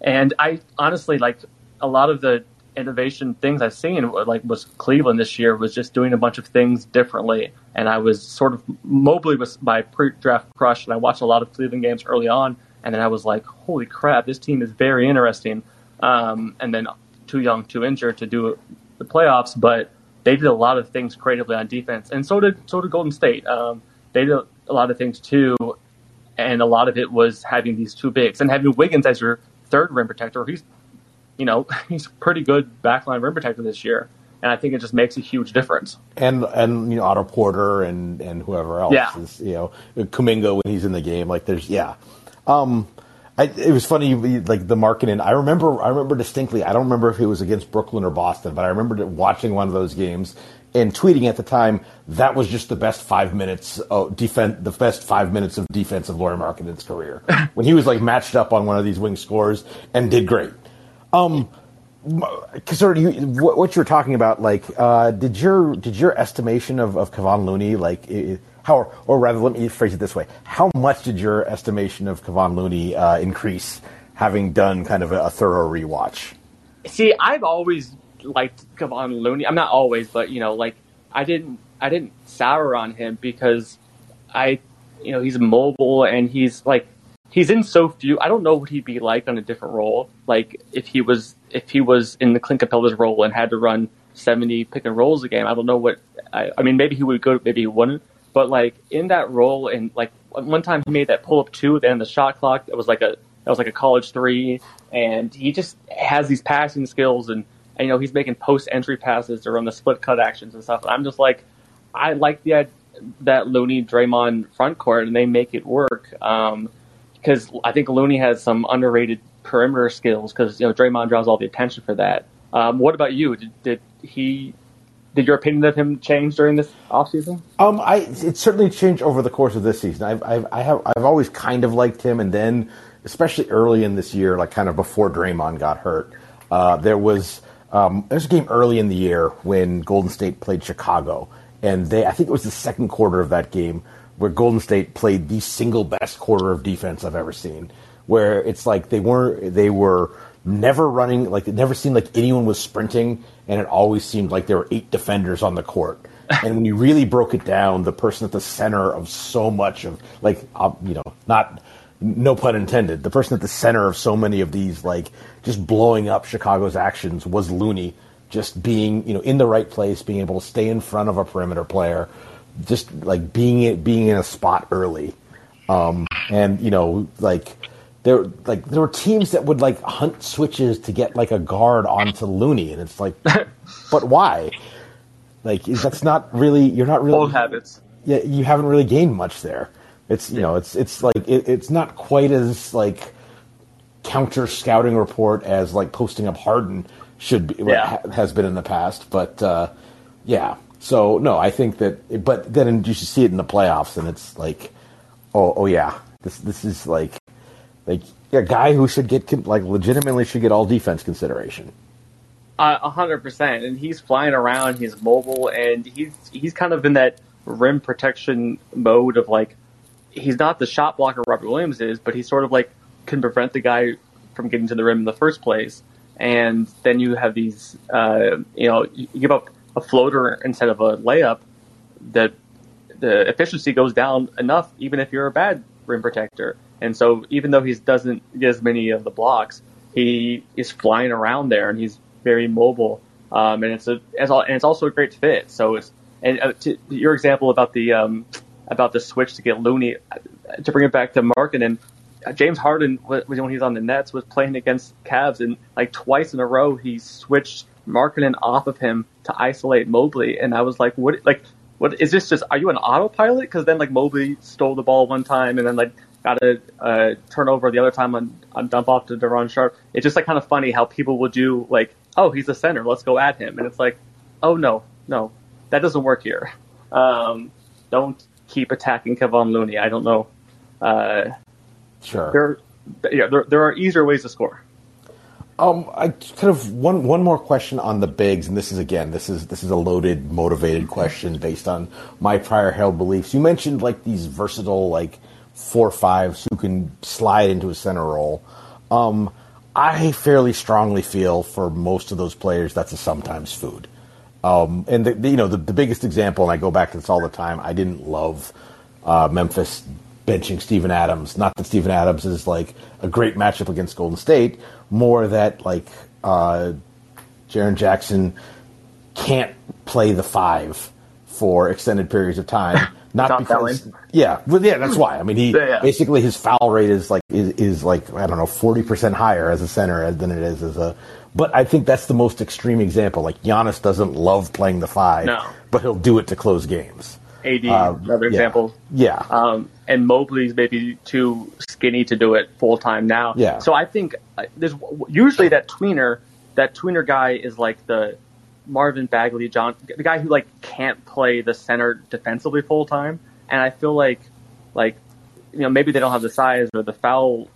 And I honestly like a lot of the innovation things I've seen, like was Cleveland this year, was just doing a bunch of things differently. And I was sort of Mobley was my pre-draft crush, and I watched a lot of Cleveland games early on, and then I was like, holy crap, this team is very interesting. Um, and then too young, too injured to do the playoffs, but they did a lot of things creatively on defense, and so did so did Golden State. Um, they did a lot of things too, and a lot of it was having these two bigs and having Wiggins as your third rim protector. He's you know, <laughs> he's a pretty good backline rim protector this year. And I think it just makes a huge difference. And and you know Otto Porter and and whoever else Yeah. is you know Kuminga when he's in the game like there's yeah, um, I, it was funny like the marketing. I remember I remember distinctly. I don't remember if it was against Brooklyn or Boston, but I remember watching one of those games and tweeting at the time that was just the best five minutes of defense, the best five minutes of defense of Lauri Markkanen's career <laughs> when he was like matched up on one of these wing scores and did great. Um, of you, what, what you were talking about, like, uh, did your did your estimation of of Kevon Looney, like, how, or rather, let me phrase it this way: How much did your estimation of Kevon Looney uh, increase, having done kind of a, a thorough rewatch? See, I've always liked Kevon Looney. I'm not always, but you know, like I didn't, I didn't sour on him because I, you know, he's mobile and he's like, he's in so few. I don't know what he'd be like on a different role. Like if he was, if he was in the Clint Capela's role and had to run 70 pick and rolls a game. I don't know what. I, I mean, maybe he would go, maybe he wouldn't. But like in that role, and like one time he made that pull up two at the shot clock. That was like a that was like a college three, and he just has these passing skills, and, and you know he's making post entry passes to run the split cut actions and stuff. And I'm just like, I like the that Looney Draymond front court, and they make it work. Um, because I think Looney has some underrated perimeter skills because you know Draymond draws all the attention for that. Um, what about you? Did, did he? Did your opinion of him change during this offseason? Um, I it certainly changed over the course of this season. I've, I've I have I've always kind of liked him, and then especially early in this year, like kind of before Draymond got hurt, uh, there was um, there was a game early in the year when Golden State played Chicago, and they I think it was the second quarter of that game where Golden State played the single best quarter of defense I've ever seen, where it's like they weren't they were never running like it never seemed like anyone was sprinting, and it always seemed like there were eight defenders on the court. <laughs> and when you really broke it down, the person at the center of so much of like uh, you know not no pun intended, the person at the center of so many of these like just blowing up Chicago's actions was Looney, just being you know in the right place, being able to stay in front of a perimeter player, just like being being in a spot early, um, and you know like there like there were teams that would like hunt switches to get like a guard onto Looney, and it's like, <laughs> but why? Like that's not really you're not really Old habits. yeah, you haven't really gained much there. It's you know, it's it's like it, it's not quite as like counter scouting report as like posting up Harden should be Yeah. ha- has been in the past, but uh, yeah. So no, I think that, but then you should see it in the playoffs, and it's like, oh oh yeah, this this is like like a guy who should get like legitimately should get all defense consideration. Uh, A hundred percent, and he's flying around. He's mobile, and he's he's kind of in that rim protection mode of like he's not the shot blocker Robert Williams is, but he's sort of like can prevent the guy from getting to the rim in the first place. And then you have these, uh, you know, you give up a floater instead of a layup. That the efficiency goes down enough, even if you're a bad rim protector. And so, even though he doesn't get as many of the blocks, he is flying around there, and he's very mobile. Um, and it's a as al- and it's also a great fit. So it's and uh, to your example about the um, about the switch to get Looney uh, to bring it back to Markkanen and uh, James Harden when he was on the Nets was playing against Cavs and like twice in a row he switched Markkanen off of him to isolate Mobley and I was like what like what is this just are you an autopilot? Because then like Mobley stole the ball one time and then like got a uh, turnover the other time on, on dump off to Day'Ron Sharpe. It's just like kind of funny how people will do like oh he's a center let's go at him. And it's like oh no no that doesn't work here. Um, don't keep attacking Kevon Looney. I don't know. Uh, Sure. there, yeah, there, there are easier ways to score. Um, I kind of one one more question on the bigs, and this is again, this is this is a loaded, motivated question based on my prior held beliefs. You mentioned like these versatile, like four fives who can slide into a center role. Um, I fairly strongly feel for most of those players that's a sometimes food. Um, and the, the, you know the, the biggest example, and I go back to this all the time. I didn't love uh, Memphis benching Steven Adams. Not that Steven Adams is like a great matchup against Golden State. More that like uh, Jaren Jackson can't play the five for extended periods of time. <laughs> Not Not because, fouling. yeah, well, yeah, that's why. I mean, he Yeah, yeah. basically his foul rate is like is, is like I don't know forty percent higher as a center than it is as a. But I think that's the most extreme example. Like Giannis doesn't love playing the five, No. but he'll do it to close games. AD, Uh, another yeah. example. Yeah, Um, and Mobley's maybe too skinny to do it full time now. Yeah. So I think uh, there's usually that tweener, that tweener guy is like the Marvin Bagley, John, the guy who like can't play the center defensively full time. And I feel like, like, you know, maybe they don't have the size or the foul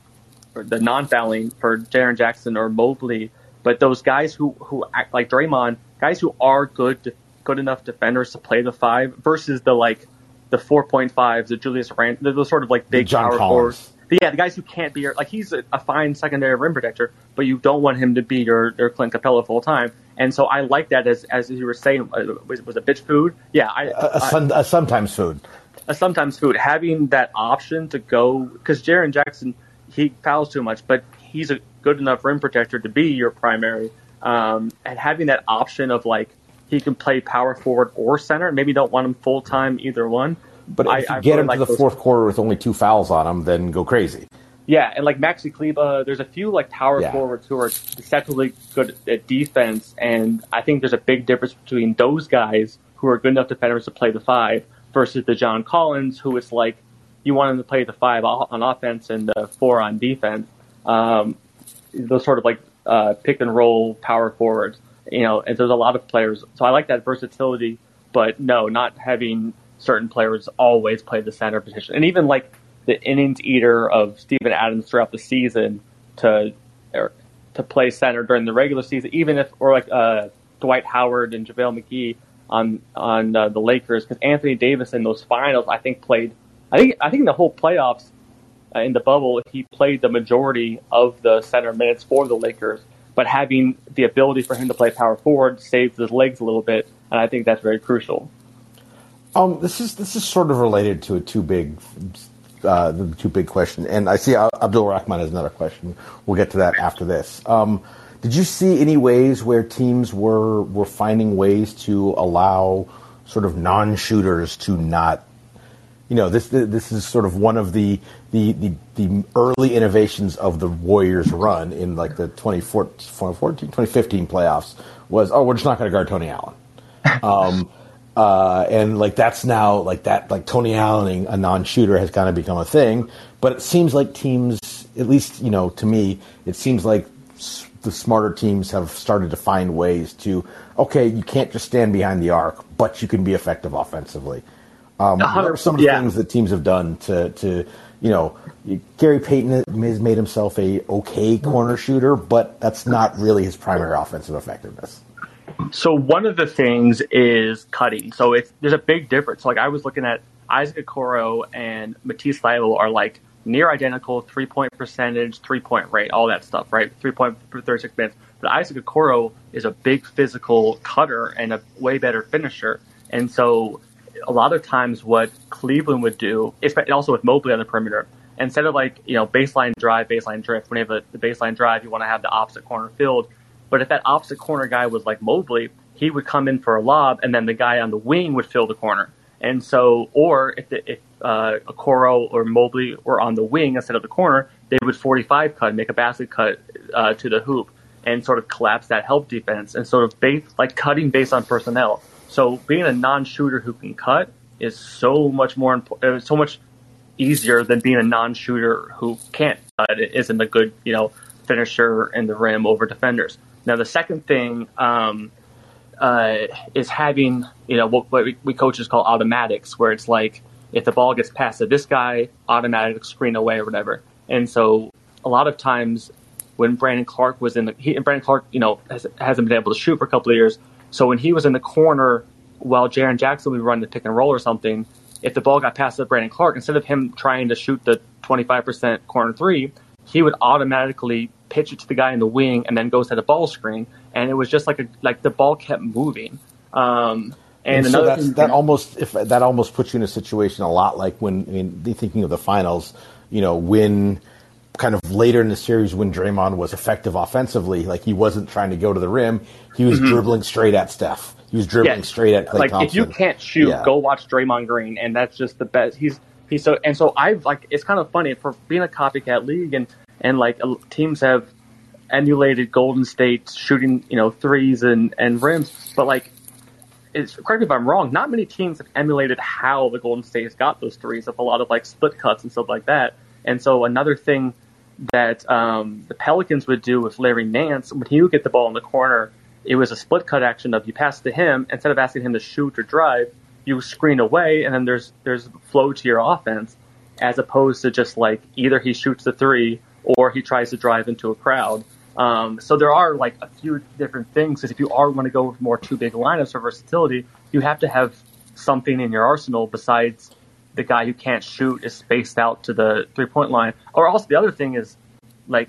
or the non-fouling for Jaren Jackson or Mobley, but those guys who who act like Draymond, guys who are good good enough defenders to play the five versus the like the four point fives, the Julius Rand, the sort of like big John power forwards. Yeah, the guys who can't be your like he's a, a fine secondary rim protector, but you don't want him to be your, your Clint Capela full time. And so I like that as as you were saying, uh, was, was it bitch food? Yeah, I, a, a, I- sun, a sometimes food. a sometimes food having that option to go because Jaren Jackson he fouls too much, but he's a good enough rim protector to be your primary. Um, and having that option of like he can play power forward or center, maybe don't want him full time either one. But if I- you I get really him like to the fourth quarter with only two fouls on him, then go crazy. Yeah, and like Maxi Kleber, there's a few like power Yeah. forwards who are deceptively good at defense, and I think there's a big difference between those guys who are good enough defenders to play the five versus the John Collins, who is like you want him to play the five on offense and the four on defense. Um, those sort of like uh, pick and roll power forwards, you know, and there's a lot of players. So I like that versatility, but no, not having certain players always play the center position, and even like the innings eater of Steven Adams throughout the season to or, to play center during the regular season, even if or like uh, Dwight Howard and JaVale McGee on on uh, the Lakers, because Anthony Davis in those finals, I think played. I think I think the whole playoffs uh, in the bubble, he played the majority of the center minutes for the Lakers. But having the ability for him to play power forward saves his legs a little bit, and I think that's very crucial. Um, this is this is sort of related to a too big, uh, big question, and I see Abdul Rahman has another question. We'll get to that after this. Um, did you see any ways where teams were were finding ways to allow sort of non-shooters to not you know, this this is sort of one of the the, the, the early innovations of the Warriors run in like the 2014, 2015 playoffs was, oh, we're just not going to guard Tony Allen. <laughs> Um, uh, and like that's now like that like Tony Allen, a non-shooter, has kind of become a thing. But it seems like teams, at least you know, to me, it seems like s- the smarter teams have started to find ways to okay, you can't just stand behind the arc, but you can be effective offensively. Um, what are some of the Yeah. things that teams have done to, to you know, Gary Payton has made himself a okay corner shooter, but that's not really his primary offensive effectiveness. So one of the things is cutting. So it's there's a big difference. Like I was looking at Isaac Okoro and Matisse Thybulle are like near identical three point percentage, three point rate, all that stuff, right? Three point per 36 minutes. But Isaac Okoro is a big physical cutter and a way better finisher. And so a lot of times what Cleveland would do, espe- also with Mobley on the perimeter, instead of like, you know, baseline drive, baseline drift, when you have a, the baseline drive, you want to have the opposite corner filled. But if that opposite corner guy was like Mobley, he would come in for a lob, and then the guy on the wing would fill the corner. And so, or if the, if uh, Okoro or Mobley were on the wing instead of the corner, they would 45 cut, make a basket cut uh, to the hoop, and sort of collapse that help defense, and sort of base like cutting based on personnel. So being a non-shooter who can cut is so much more important, so much easier than being a non-shooter who can't cut. Isn't a good, you know, finisher in the rim over defenders. Now the second thing um, uh, is having, you know, what, what we, we coaches call automatics, where it's like if the ball gets passed to this guy, automatic screen away or whatever. And so a lot of times when Brandon Clark was in the, he, and Brandon Clark, you know, has, hasn't been able to shoot for a couple of years. So when he was in the corner while Jaren Jackson would run the pick and roll or something, if the ball got passed to Brandon Clark, instead of him trying to shoot the 25% corner three, he would automatically pitch it to the guy in the wing and then go to the ball screen. And it was just like a, like the ball kept moving. Um, and, And so another thing, that almost if that almost puts you in a situation a lot like when I mean thinking of the finals, you know, when kind of later in the series when Draymond was effective offensively, like he wasn't trying to go to the rim, he was dribbling straight at Steph. He was dribbling Mm-hmm. Yeah. straight at Clay like Thompson. if you can't shoot, Yeah. go watch Draymond Green, and that's just the best. He's he's so and so I've like it's kind of funny for being a copycat league and and like teams have emulated Golden State shooting you know threes and and rims, but like. It's, correct me if I'm wrong. Not many teams have emulated how the Golden State has got those threes of a lot of like split cuts and stuff like that. And so another thing that um, the Pelicans would do with Larry Nance when he would get the ball in the corner, it was a split cut action of you pass to him instead of asking him to shoot or drive, you screen away, and then there's there's flow to your offense, as opposed to just like either he shoots the three or he tries to drive into a crowd. Um, so there are like a few different things because if you are going to go with more two big lineups for versatility, you have to have something in your arsenal besides the guy who can't shoot is spaced out to the three point line. Or also the other thing is like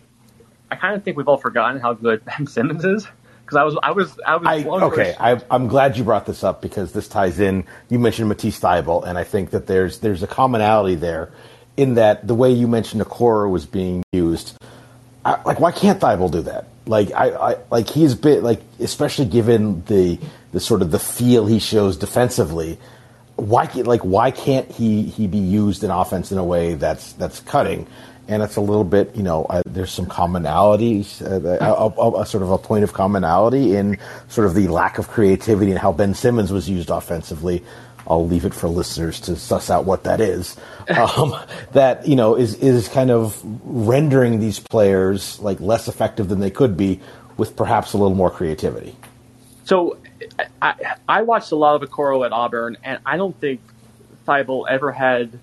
I kind of think we've all forgotten how good <laughs> Ben Simmons is because I was I was I was I, okay, I, I'm glad you brought this up because this ties in. You mentioned Matisse Thybulle, and I think that there's there's a commonality there in that the way you mentioned Okoro was being used. I, like, why can't Thybulle do that? Like, I, I like he's been like, especially given the the sort of the feel he shows defensively. Why can't like why can't he he be used in offense in a way that's that's cutting? And it's a little bit, you know, uh, there's some commonalities, uh, a, a, a sort of a point of commonality in sort of the lack of creativity and how Ben Simmons was used offensively. I'll leave it for listeners to suss out what that is. <laughs> Um, that you know is is kind of rendering these players like less effective than they could be with perhaps a little more creativity. So I, I watched a lot of Okoro at Auburn, and I don't think Thybulle ever had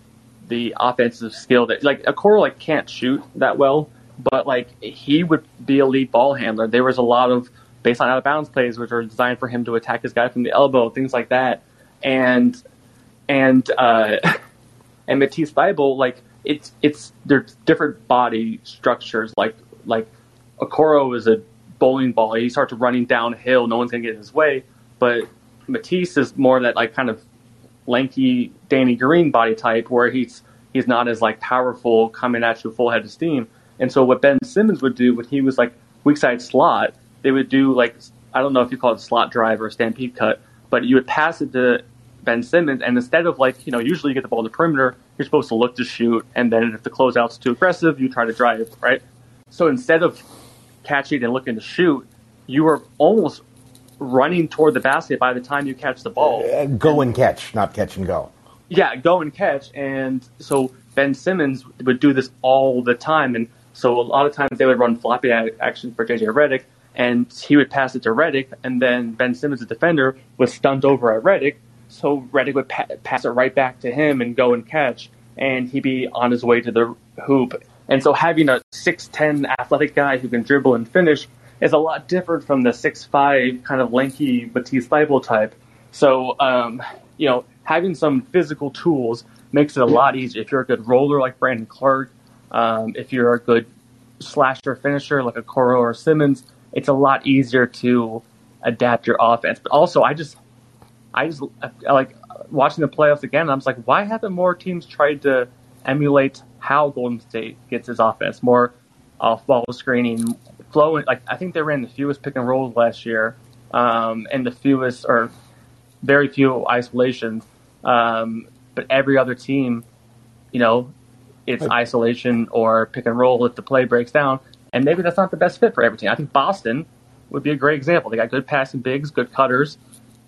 the offensive skill that like Okoro like can't shoot that well, but like he would be a lead ball handler. There was a lot of baseline out of bounds plays which are designed for him to attack his guy from the elbow, things like that, and and uh, <laughs> and Matisse Thybulle like it's it's they're different body structures like like Okoro is a bowling ball. He starts running downhill. No one's gonna get in his way. But Matisse is more that like kind of lanky Danny Green body type, where he's he's not as like powerful coming at you full head of steam. And so what Ben Simmons would do when he was like weak side slot, they would do like I don't know if you call it a slot drive or stampede cut, but you would pass it to Ben Simmons, and instead of like you know usually you get the ball in the perimeter, you're supposed to look to shoot, and then if the closeout's too aggressive, you try to drive, right? So instead of catching and looking to shoot, you were almost running toward the basket by the time you catch the ball. Uh, go and catch, not catch and go. Yeah, go and catch. And so Ben Simmons would do this all the time. And so a lot of times they would run floppy action for JJ Redick, and he would pass it to Redick, and then Ben Simmons, the defender, was stunned over at Redick. So Redick would pa- pass it right back to him and go and catch, and he'd be on his way to the hoop. And so having a 6'10 athletic guy who can dribble and finish is a lot different from the 6'5 kind of lanky Matisse Thybulle type. So, um, you know, having some physical tools makes it a lot easier. If you're a good roller like Brandon Clark, um, if you're a good slasher finisher like Okoro or Simmons, it's a lot easier to adapt your offense. But also, I just, I just I like watching the playoffs again. I'm just like, why haven't more teams tried to emulate how Golden State gets his offense? More off ball screening, flowing. Like I think they ran the fewest pick and rolls last year, um, and the fewest or very few isolations. Um, but every other team, you know, it's isolation or pick and roll if the play breaks down. And maybe that's not the best fit for every team. I think Boston would be a great example. They got good passing bigs, good cutters,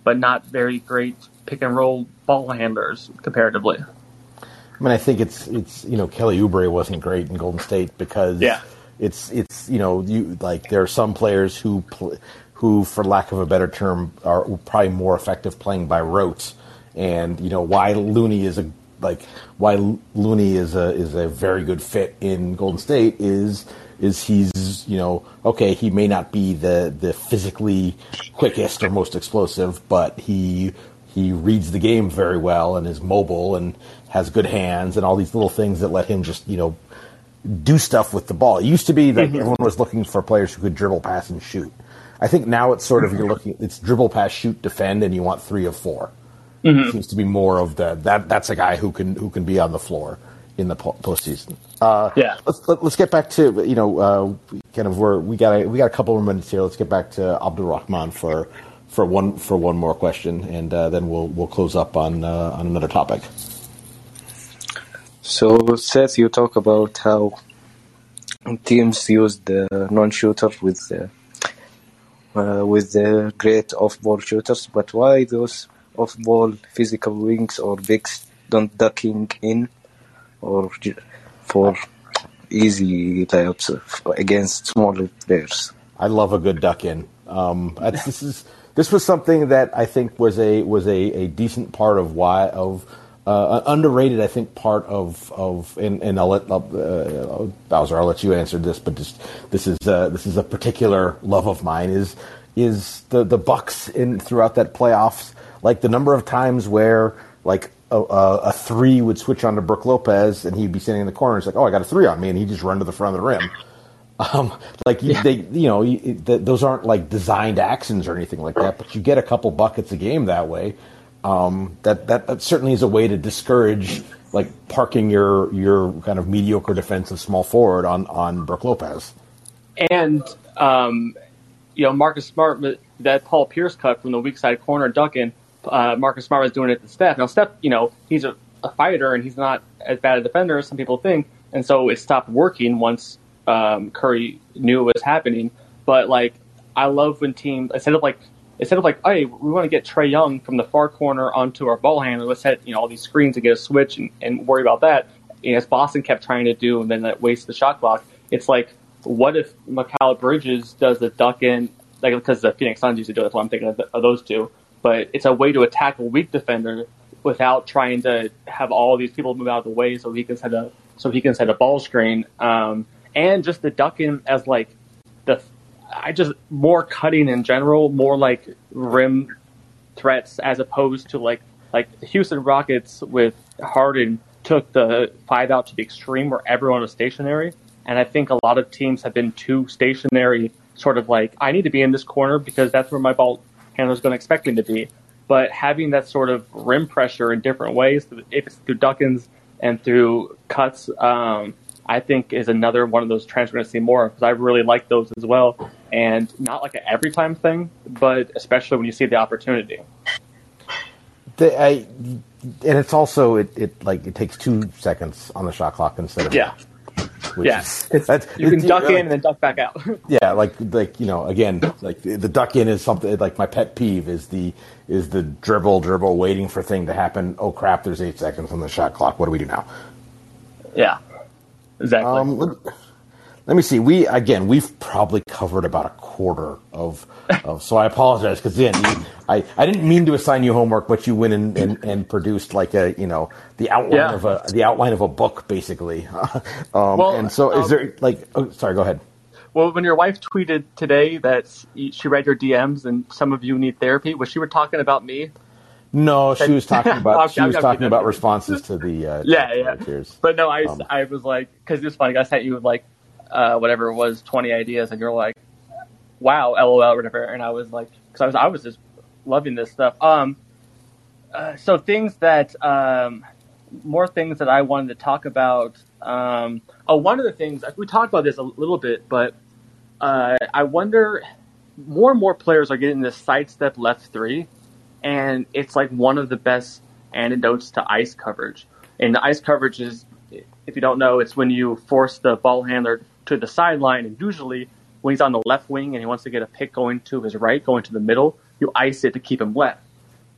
but not very great pick and roll ball handlers comparatively. I mean, I think it's it's you know Kelly Oubre wasn't great in Golden State because Yeah. It's it's you know you like there are some players who pl- who for lack of a better term are probably more effective playing by rote, and you know why Looney is a like why Looney is a is a very good fit in Golden State is is he's you know okay he may not be the the physically quickest or most explosive, but he he reads the game very well and is mobile and has good hands and all these little things that let him just you know do stuff with the ball. It used to be that mm-hmm. everyone was looking for players who could dribble, pass, and shoot. I think now it's sort of you're looking it's dribble, pass, shoot, defend, and you want three of 4 mm-hmm. Seems to be more of the that that's a guy who can who can be on the floor in the postseason. Uh, yeah. Let's let, us let us get back to you know uh, kind of where we got a, we got a couple more minutes here. Let's get back to Abdul Rahman for for one for one more question, and uh, then we'll we'll close up on uh, on another topic. So Seth, you talk about how teams use the non-shooter with the uh, with the great off-ball shooters, but why those off-ball physical wings or bigs don't ducking in or for easy layups against smaller players? I love a good duck in. Um, this is this was something that I think was a was a, a decent part of why of uh, underrated, I think, part of of and, and I'll let uh, Bowser, I'll let you answer this, but just this is uh, this is a particular love of mine is is the the Bucks in throughout that playoffs, like the number of times where like a, a, three would switch on to Brook Lopez and he'd be sitting in the corner. It's like, oh, I got a three on me, and he'd just run to the front of the rim. <laughs> Um, like yeah. they, you know, you, those aren't like designed actions or anything like that, but you get a couple buckets a game that way. Um, that, that that certainly is a way to discourage like parking your your kind of mediocre defensive small forward on on Brook Lopez. And um, you know, Marcus Smart that Paul Pierce cut from the weak side corner, ducking. Uh, Marcus Smart was doing it to Steph. Now Steph, you know, he's a, a fighter and he's not as bad a defender as some people think, and so it stopped working once um, Curry knew it was happening. But like, I love when teams instead of like instead of like, hey, we want to get Trae Young from the far corner onto our ball handler, let's set you know all these screens and get a switch and, and worry about that. As Boston kept trying to do, and then that wastes the shot clock. It's like, what if Mikal Bridges does the duck in, like because the Phoenix Suns used to do it. That's why I'm thinking of, of those two. But it's a way to attack a weak defender without trying to have all these people move out of the way so he can set a so he can set a ball screen. Um, and just the duck in as like I just more cutting in general, more like rim threats as opposed to like like Houston Rockets with Harden took the five out to the extreme where everyone was stationary. And I think a lot of teams have been too stationary, sort of like, I need to be in this corner because that's where my ball handler is going to expect me to be. But having that sort of rim pressure in different ways, if it's through duckins and through cuts, um, I think is another one of those trends we're going to see more because I really like those as well, and not like an every time thing, but especially when you see the opportunity. The, I, and it's also it, it like it takes two seconds on the shot clock instead of yeah. yeah, that's, you can duck in and then duck back out. <laughs> yeah, like like you know, again, like the duck in is something like my pet peeve is the is the dribble dribble waiting for thing to happen. Oh crap! There's eight seconds on the shot clock. What do we do now? Yeah, Exactly. Um, let, me see. We again, we've probably covered about a quarter of. of so I apologize because then you, I I didn't mean to assign you homework, but you went and, and, and produced like a you know the outline yeah. of a the outline of a book basically. <laughs> um, well, and so is um, there like? Oh, sorry, go ahead. Well, when your wife tweeted today that she read your DMs and some of you need therapy, was she were talking about me? No, she was talking <laughs> about she was talking about responses to the uh, <laughs> yeah yeah. But no, I um, I was like because it was funny. I sent you like uh, whatever it was, twenty ideas, and you're like, wow, lol, or whatever. And I was like, because I was I was just loving this stuff. Um, uh, so things that um, more things that I wanted to talk about. Um, oh, one of the things we talked about this a little bit, but uh, I wonder more and more players are getting this sidestep left three and it's like one of the best antidotes to ice coverage. And the ice coverage is, if you don't know, it's when you force the ball handler to the sideline, and usually when he's on the left wing and he wants to get a pick going to his right, going to the middle, you ice it to keep him wet.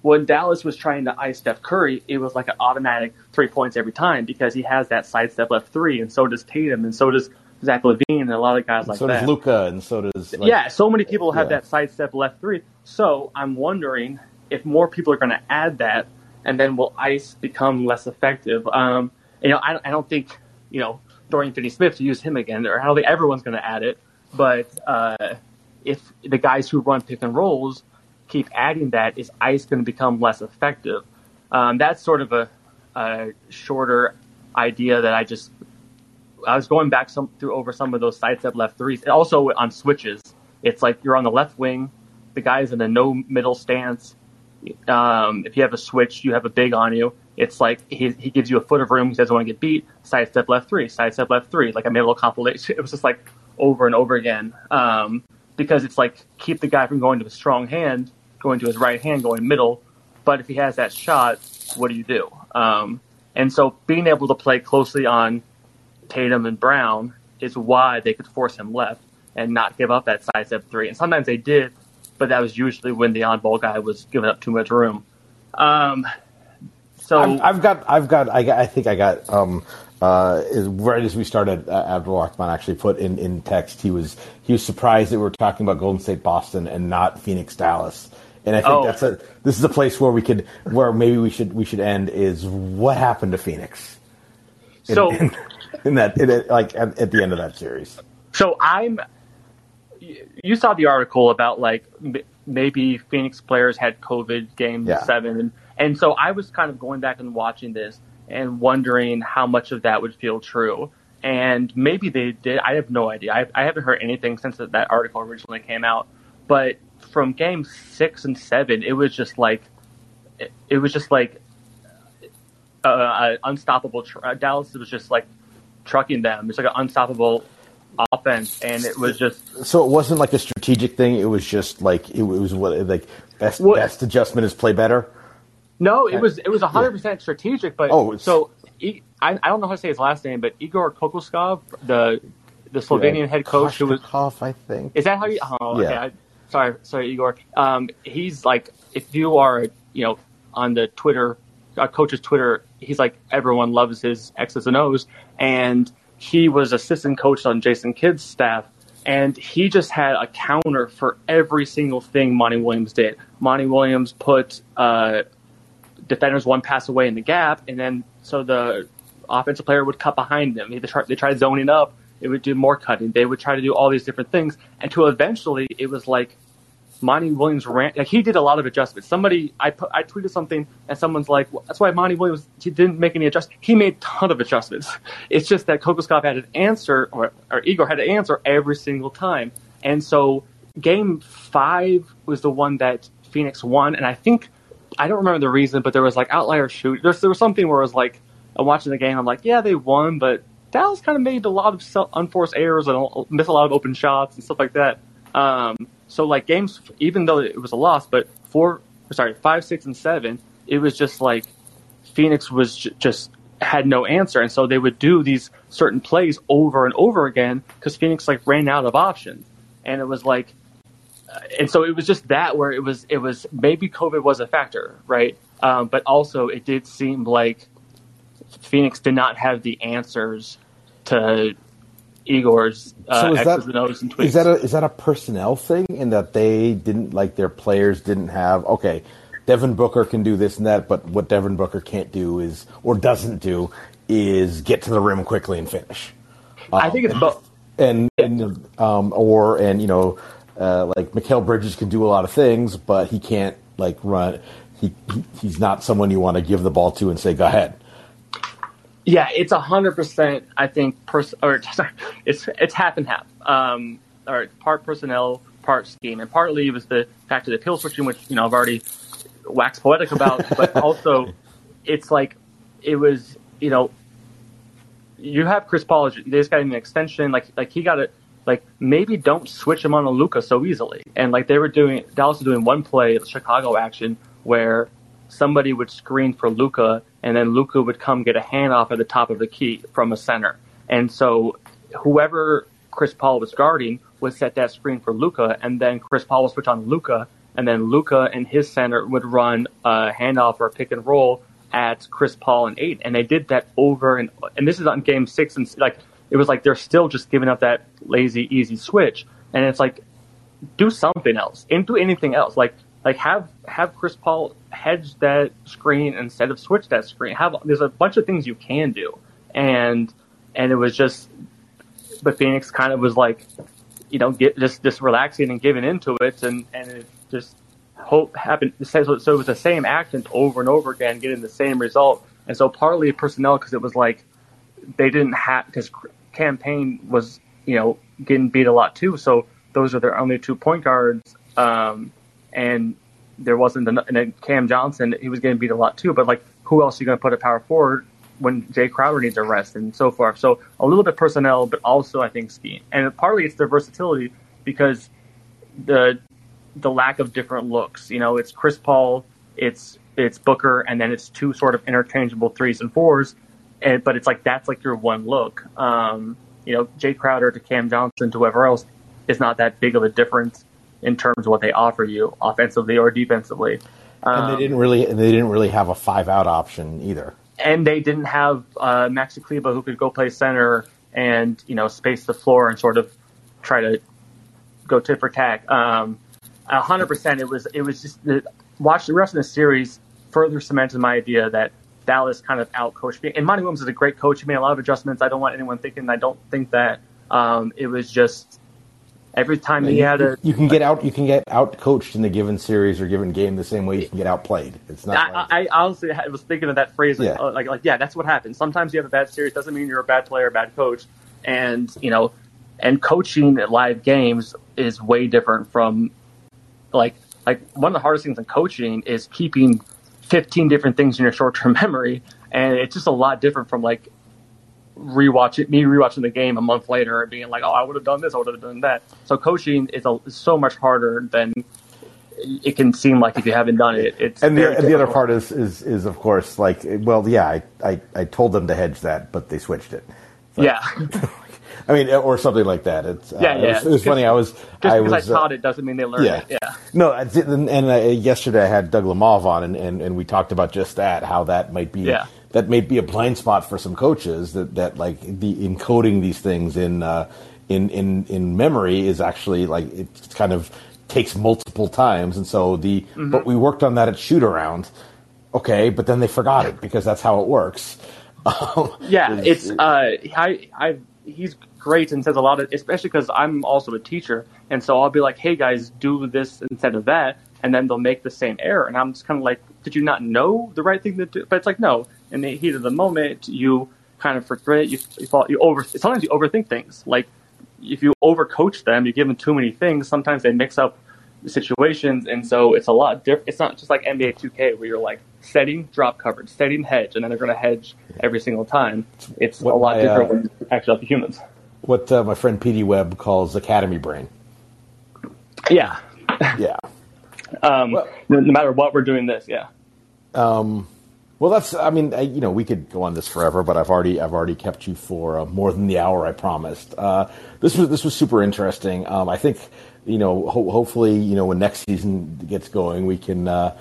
When Dallas was trying to ice Steph Curry, it was like an automatic three points every time because he has that sidestep left three, and so does Tatum, and so does Zach LaVine, and a lot of guys like so that. So does Luka, and so does like, yeah. So many people have yeah. that sidestep left three. So I'm wondering if more people are going to add that, and then will ice become less effective? Um, you know, I, I don't think you know Dorian Finney-Smith to use him again, or I don't think everyone's going to add it. But uh, if the guys who run pick and rolls keep adding that, is ice going to become less effective? Um, that's sort of a, a shorter idea that I just I was going back some through over some of those sidestep left threes. Also on switches, it's like you're on the left wing, the guy's in a no middle stance. Um, if you have a switch, you have a big on you. It's like he, he gives you a foot of room. He doesn't want to get beat. Sidestep left three, sidestep left three. Like I made a little compilation. <laughs> It was just like over and over again um, because it's like keep the guy from going to a strong hand, going to his right hand, going middle. But if he has that shot, what do you do? Um, and so being able to play closely on Tatum and Brown is why they could force him left and not give up that sidestep three. And sometimes they did, but that was usually when the on-ball guy was giving up too much room. Um, so I've, I've, got, I've got, I, got, I think I got. Um, uh, right as we started, uh, Abdul Rahman actually put in, in text he was he was surprised that we were talking about Golden State Boston and not Phoenix Dallas. And I think Oh. that's a this is a place where we could where maybe we should we should end is what happened to Phoenix in, So- in, in that in like at, at the end of that series. So I'm. You saw the article about like maybe Phoenix players had COVID game Yeah. seven, and, so I was kind of going back and watching this and wondering how much of that would feel true. And maybe they did. I have no idea. I, I haven't heard anything since that, that article originally came out. But from game six and seven, it was just like, it, it was just like uh, uh, unstoppable. Tr- uh, Dallas was just like trucking them. It's like an unstoppable offense, and it was just So it wasn't like a strategic thing. It was just like it was what like best What- best adjustment is play better. No. It was it was hundred percent strategic. But Oh, so I, I don't know how to say his last name, but Igor Kokoskov, the the Slovenian head coach, who was I think. Is that how you? Oh, okay. Yeah. I, sorry, sorry, Igor. Um, he's like, if you are, you know, on the Twitter, uh, coach's Twitter, he's like, everyone loves his X's and O's, and he was assistant coach on Jason Kidd's staff, and he just had a counter for every single thing Monty Williams did. Monty Williams put uh, defenders one pass away in the gap, and then so the offensive player would cut behind them. They tried, they tried zoning up. It would do more cutting. They would try to do all these different things until eventually it was like Monty Williams ran. Like he did a lot of adjustments. Somebody I put, I tweeted something and someone's like, well, "That's why Monty Williams he didn't make any adjustments. He made a ton of adjustments. <laughs> It's just that Kokoskov had an answer or, or Igor had an answer every single time. And so game five was the one that Phoenix won, and I think I don't remember the reason, but there was like outlier shoot. There's, there was something where it was like I'm watching the game. I'm like, yeah, they won, but Dallas kind of made a lot of self, unforced errors and missed a lot of open shots and stuff like that. Um, so like games, even though it was a loss, but four, sorry, five, six, and seven, it was just like Phoenix was j- just had no answer, and so they would do these certain plays over and over again because Phoenix like ran out of options, and it was like, and so it was just that where it was it was maybe COVID was a factor, right? Um, but also it did seem like Phoenix did not have the answers to Igor's uh, So is X's that and O's and tweets. is that a is that a personnel thing in that they didn't like their players didn't have okay, Devin Booker can do this and that, but what Devin Booker can't do is or doesn't do is get to the rim quickly and finish. I think it's both. And, and um, or and you know uh, like Mikal Bridges can do a lot of things, but he can't like run. He, he he's not someone you want to give the ball to and say go ahead. Yeah, it's a hundred percent. I think pers- or <laughs> sorry, it's it's half and half. Um, or part personnel, part scheme, and partly it was the fact of the peel switching, which you know I've already waxed poetic about, <laughs> but also it's like it was you know you have Chris Paul. They just got an extension. Like like he got it. Like maybe don't switch him on Luka so easily. And like they were doing, Dallas was doing one play, the Chicago action, where somebody would screen for Luka, and then Luka would come get a handoff at the top of the key from a center. And so whoever Chris Paul was guarding would set that screen for Luka, and then Chris Paul would switch on Luka, and then Luka and his center would run a handoff or a pick and roll at Chris Paul and eight, and they did that over and and this is on game six and like it was like they're still just giving up that lazy easy switch, and it's like do something else and do anything else like like have have Chris Paul hedge that screen instead of switch that screen. Have there's a bunch of things you can do, and and it was just, but Phoenix kind of was like, you know, get just just relaxing and giving into it, and and it just hope happened. So, so it was the same actions over and over again, getting the same result. And so partly personnel because it was like they didn't have because Cam Payne was you know getting beat a lot too. So those are their only two point guards, um, and there wasn't and Cam Johnson he was getting beat a lot too. But like who else are you going to put a power forward when Jae Crowder needs a rest and so forth? So a little bit personnel, but also I think scheme, and partly it's their versatility because the the lack of different looks. You know, it's Chris Paul, it's it's Booker, and then it's two sort of interchangeable threes and fours. And but it's like that's like your one look. Um, you know, Jae Crowder to Cam Johnson to whoever else is not that big of a difference in terms of what they offer you offensively or defensively. Um, and they didn't really they didn't really have a five out option either. And they didn't have uh, Maxi Kleber who could go play center and you know space the floor and sort of try to go tit for tat. Um, hundred percent. It was it was just the, watch the rest of the series further cemented my idea that Dallas kind of outcoached me. And Monty Williams is a great coach. He made a lot of adjustments. I don't want anyone thinking. I don't think that um, it was just every time he you, had a. You can get out. You can get out coached in the given series or given game the same way you can get outplayed. It's not. I, like, I, honestly I was thinking of that phrase. Like, yeah. like, like, yeah, that's what happens. Sometimes you have a bad series. Doesn't mean you're a bad player, a bad coach. And you know, and coaching live games is way different from like like one of the hardest things in coaching is keeping 15 different things in your short-term <laughs> memory and it's just a lot different from like rewatching me rewatching the game a month later and being like oh i would have done this i would have done that. So coaching is, a, is so much harder than it can seem like if you haven't done it. It's and the, and the other part is, is is of course like well yeah I, I i told them to hedge that but they switched it. So. yeah <laughs> I mean, or something like that. It's, uh, yeah, yeah. It was, it was funny. I was just I because was, I taught uh, it doesn't mean they learned yeah. it. Yeah. No, and, and uh, yesterday I had Doug Lemov on, and, and, and we talked about just that, how that might be yeah. that may be a blind spot for some coaches that that like the encoding these things in uh, in in in memory is actually like it kind of takes multiple times, and so the mm-hmm. but we worked on that at shoot around. Okay, but then they forgot it because that's how it works. <laughs> yeah, it's uh, I I he's great and says a lot of, especially because I'm also a teacher, and so I'll be like, "Hey guys, do this instead of that," and then they'll make the same error, and I'm just kind of like, "Did you not know the right thing to do?" But it's like, no. In the heat of the moment, you kind of forget. You you, fall, you over. Sometimes you overthink things. Like if you overcoach them, you give them too many things. Sometimes they mix up situations, and so it's a lot different. It's not just like NBA 2K where you're like setting drop coverage, setting hedge, and then they're going to hedge every single time. It's what a lot my, different uh, when you actually have the humans. What uh, my friend PD Webb calls academy brain. Yeah. Yeah. <laughs> um, well, no, no, matter what, we're doing this. Yeah. Um, well, that's. I mean, I, you know, we could go on this forever, but I've already, I've already kept you for uh, more than the hour I promised. Uh, this was, this was super interesting. Um, I think, you know, ho- hopefully, you know, when next season gets going, we can uh,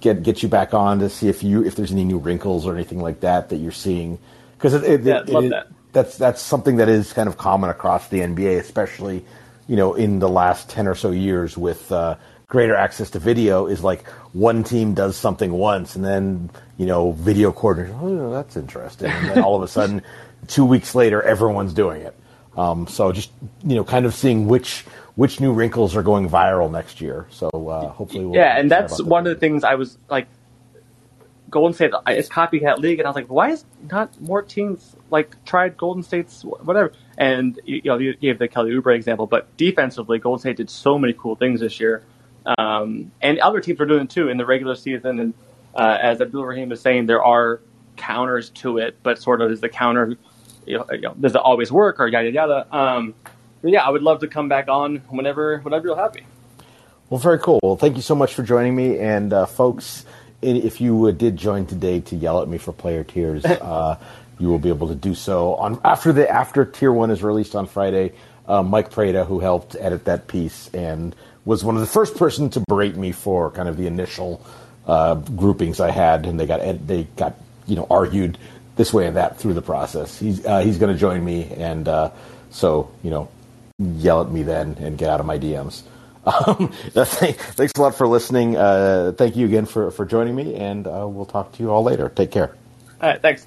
get get you back on to see if you, if there's any new wrinkles or anything like that that you're seeing, because it, it, yeah, it, love that that's that's something that is kind of common across the NBA, especially you know in the last ten or so years with uh, greater access to video. Is like one team does something once, and then you know video coordinators, oh, that's interesting, and then all of a sudden, <laughs> two weeks later, everyone's doing it. Um, so just you know, kind of seeing which which new wrinkles are going viral next year. So uh, hopefully, we'll yeah, and that's one of the things I was like Golden State is copycat league, and I was like, why is not more teams like tried Golden State's whatever? And you know, you gave the Kelly Oubre example, but defensively, Golden State did so many cool things this year, um, and other teams are doing it too in the regular season. And uh, as Abdul Rahim is saying, there are counters to it, but sort of is the counter. You know, you know, does it always work or yada yada? Um, yeah, I would love to come back on whenever whenever you're happy. Well, very cool. Well, thank you so much for joining me, and uh, folks if you uh, did join today to yell at me for player tiers, <laughs> uh, you will be able to do so on after the after tier one is released on Friday. Uh, Mike Prada, who helped edit that piece and was one of the first person to berate me for kind of the initial uh, groupings I had, and they got ed- they got you know argued this way and that through the process. He's uh, he's going to join me, and uh, so you know yell at me then and get out of my DMs. <laughs> Um, thanks a lot for listening. Uh, thank you again for, for joining me, and uh, we'll talk to you all later. Take care. All right, thanks.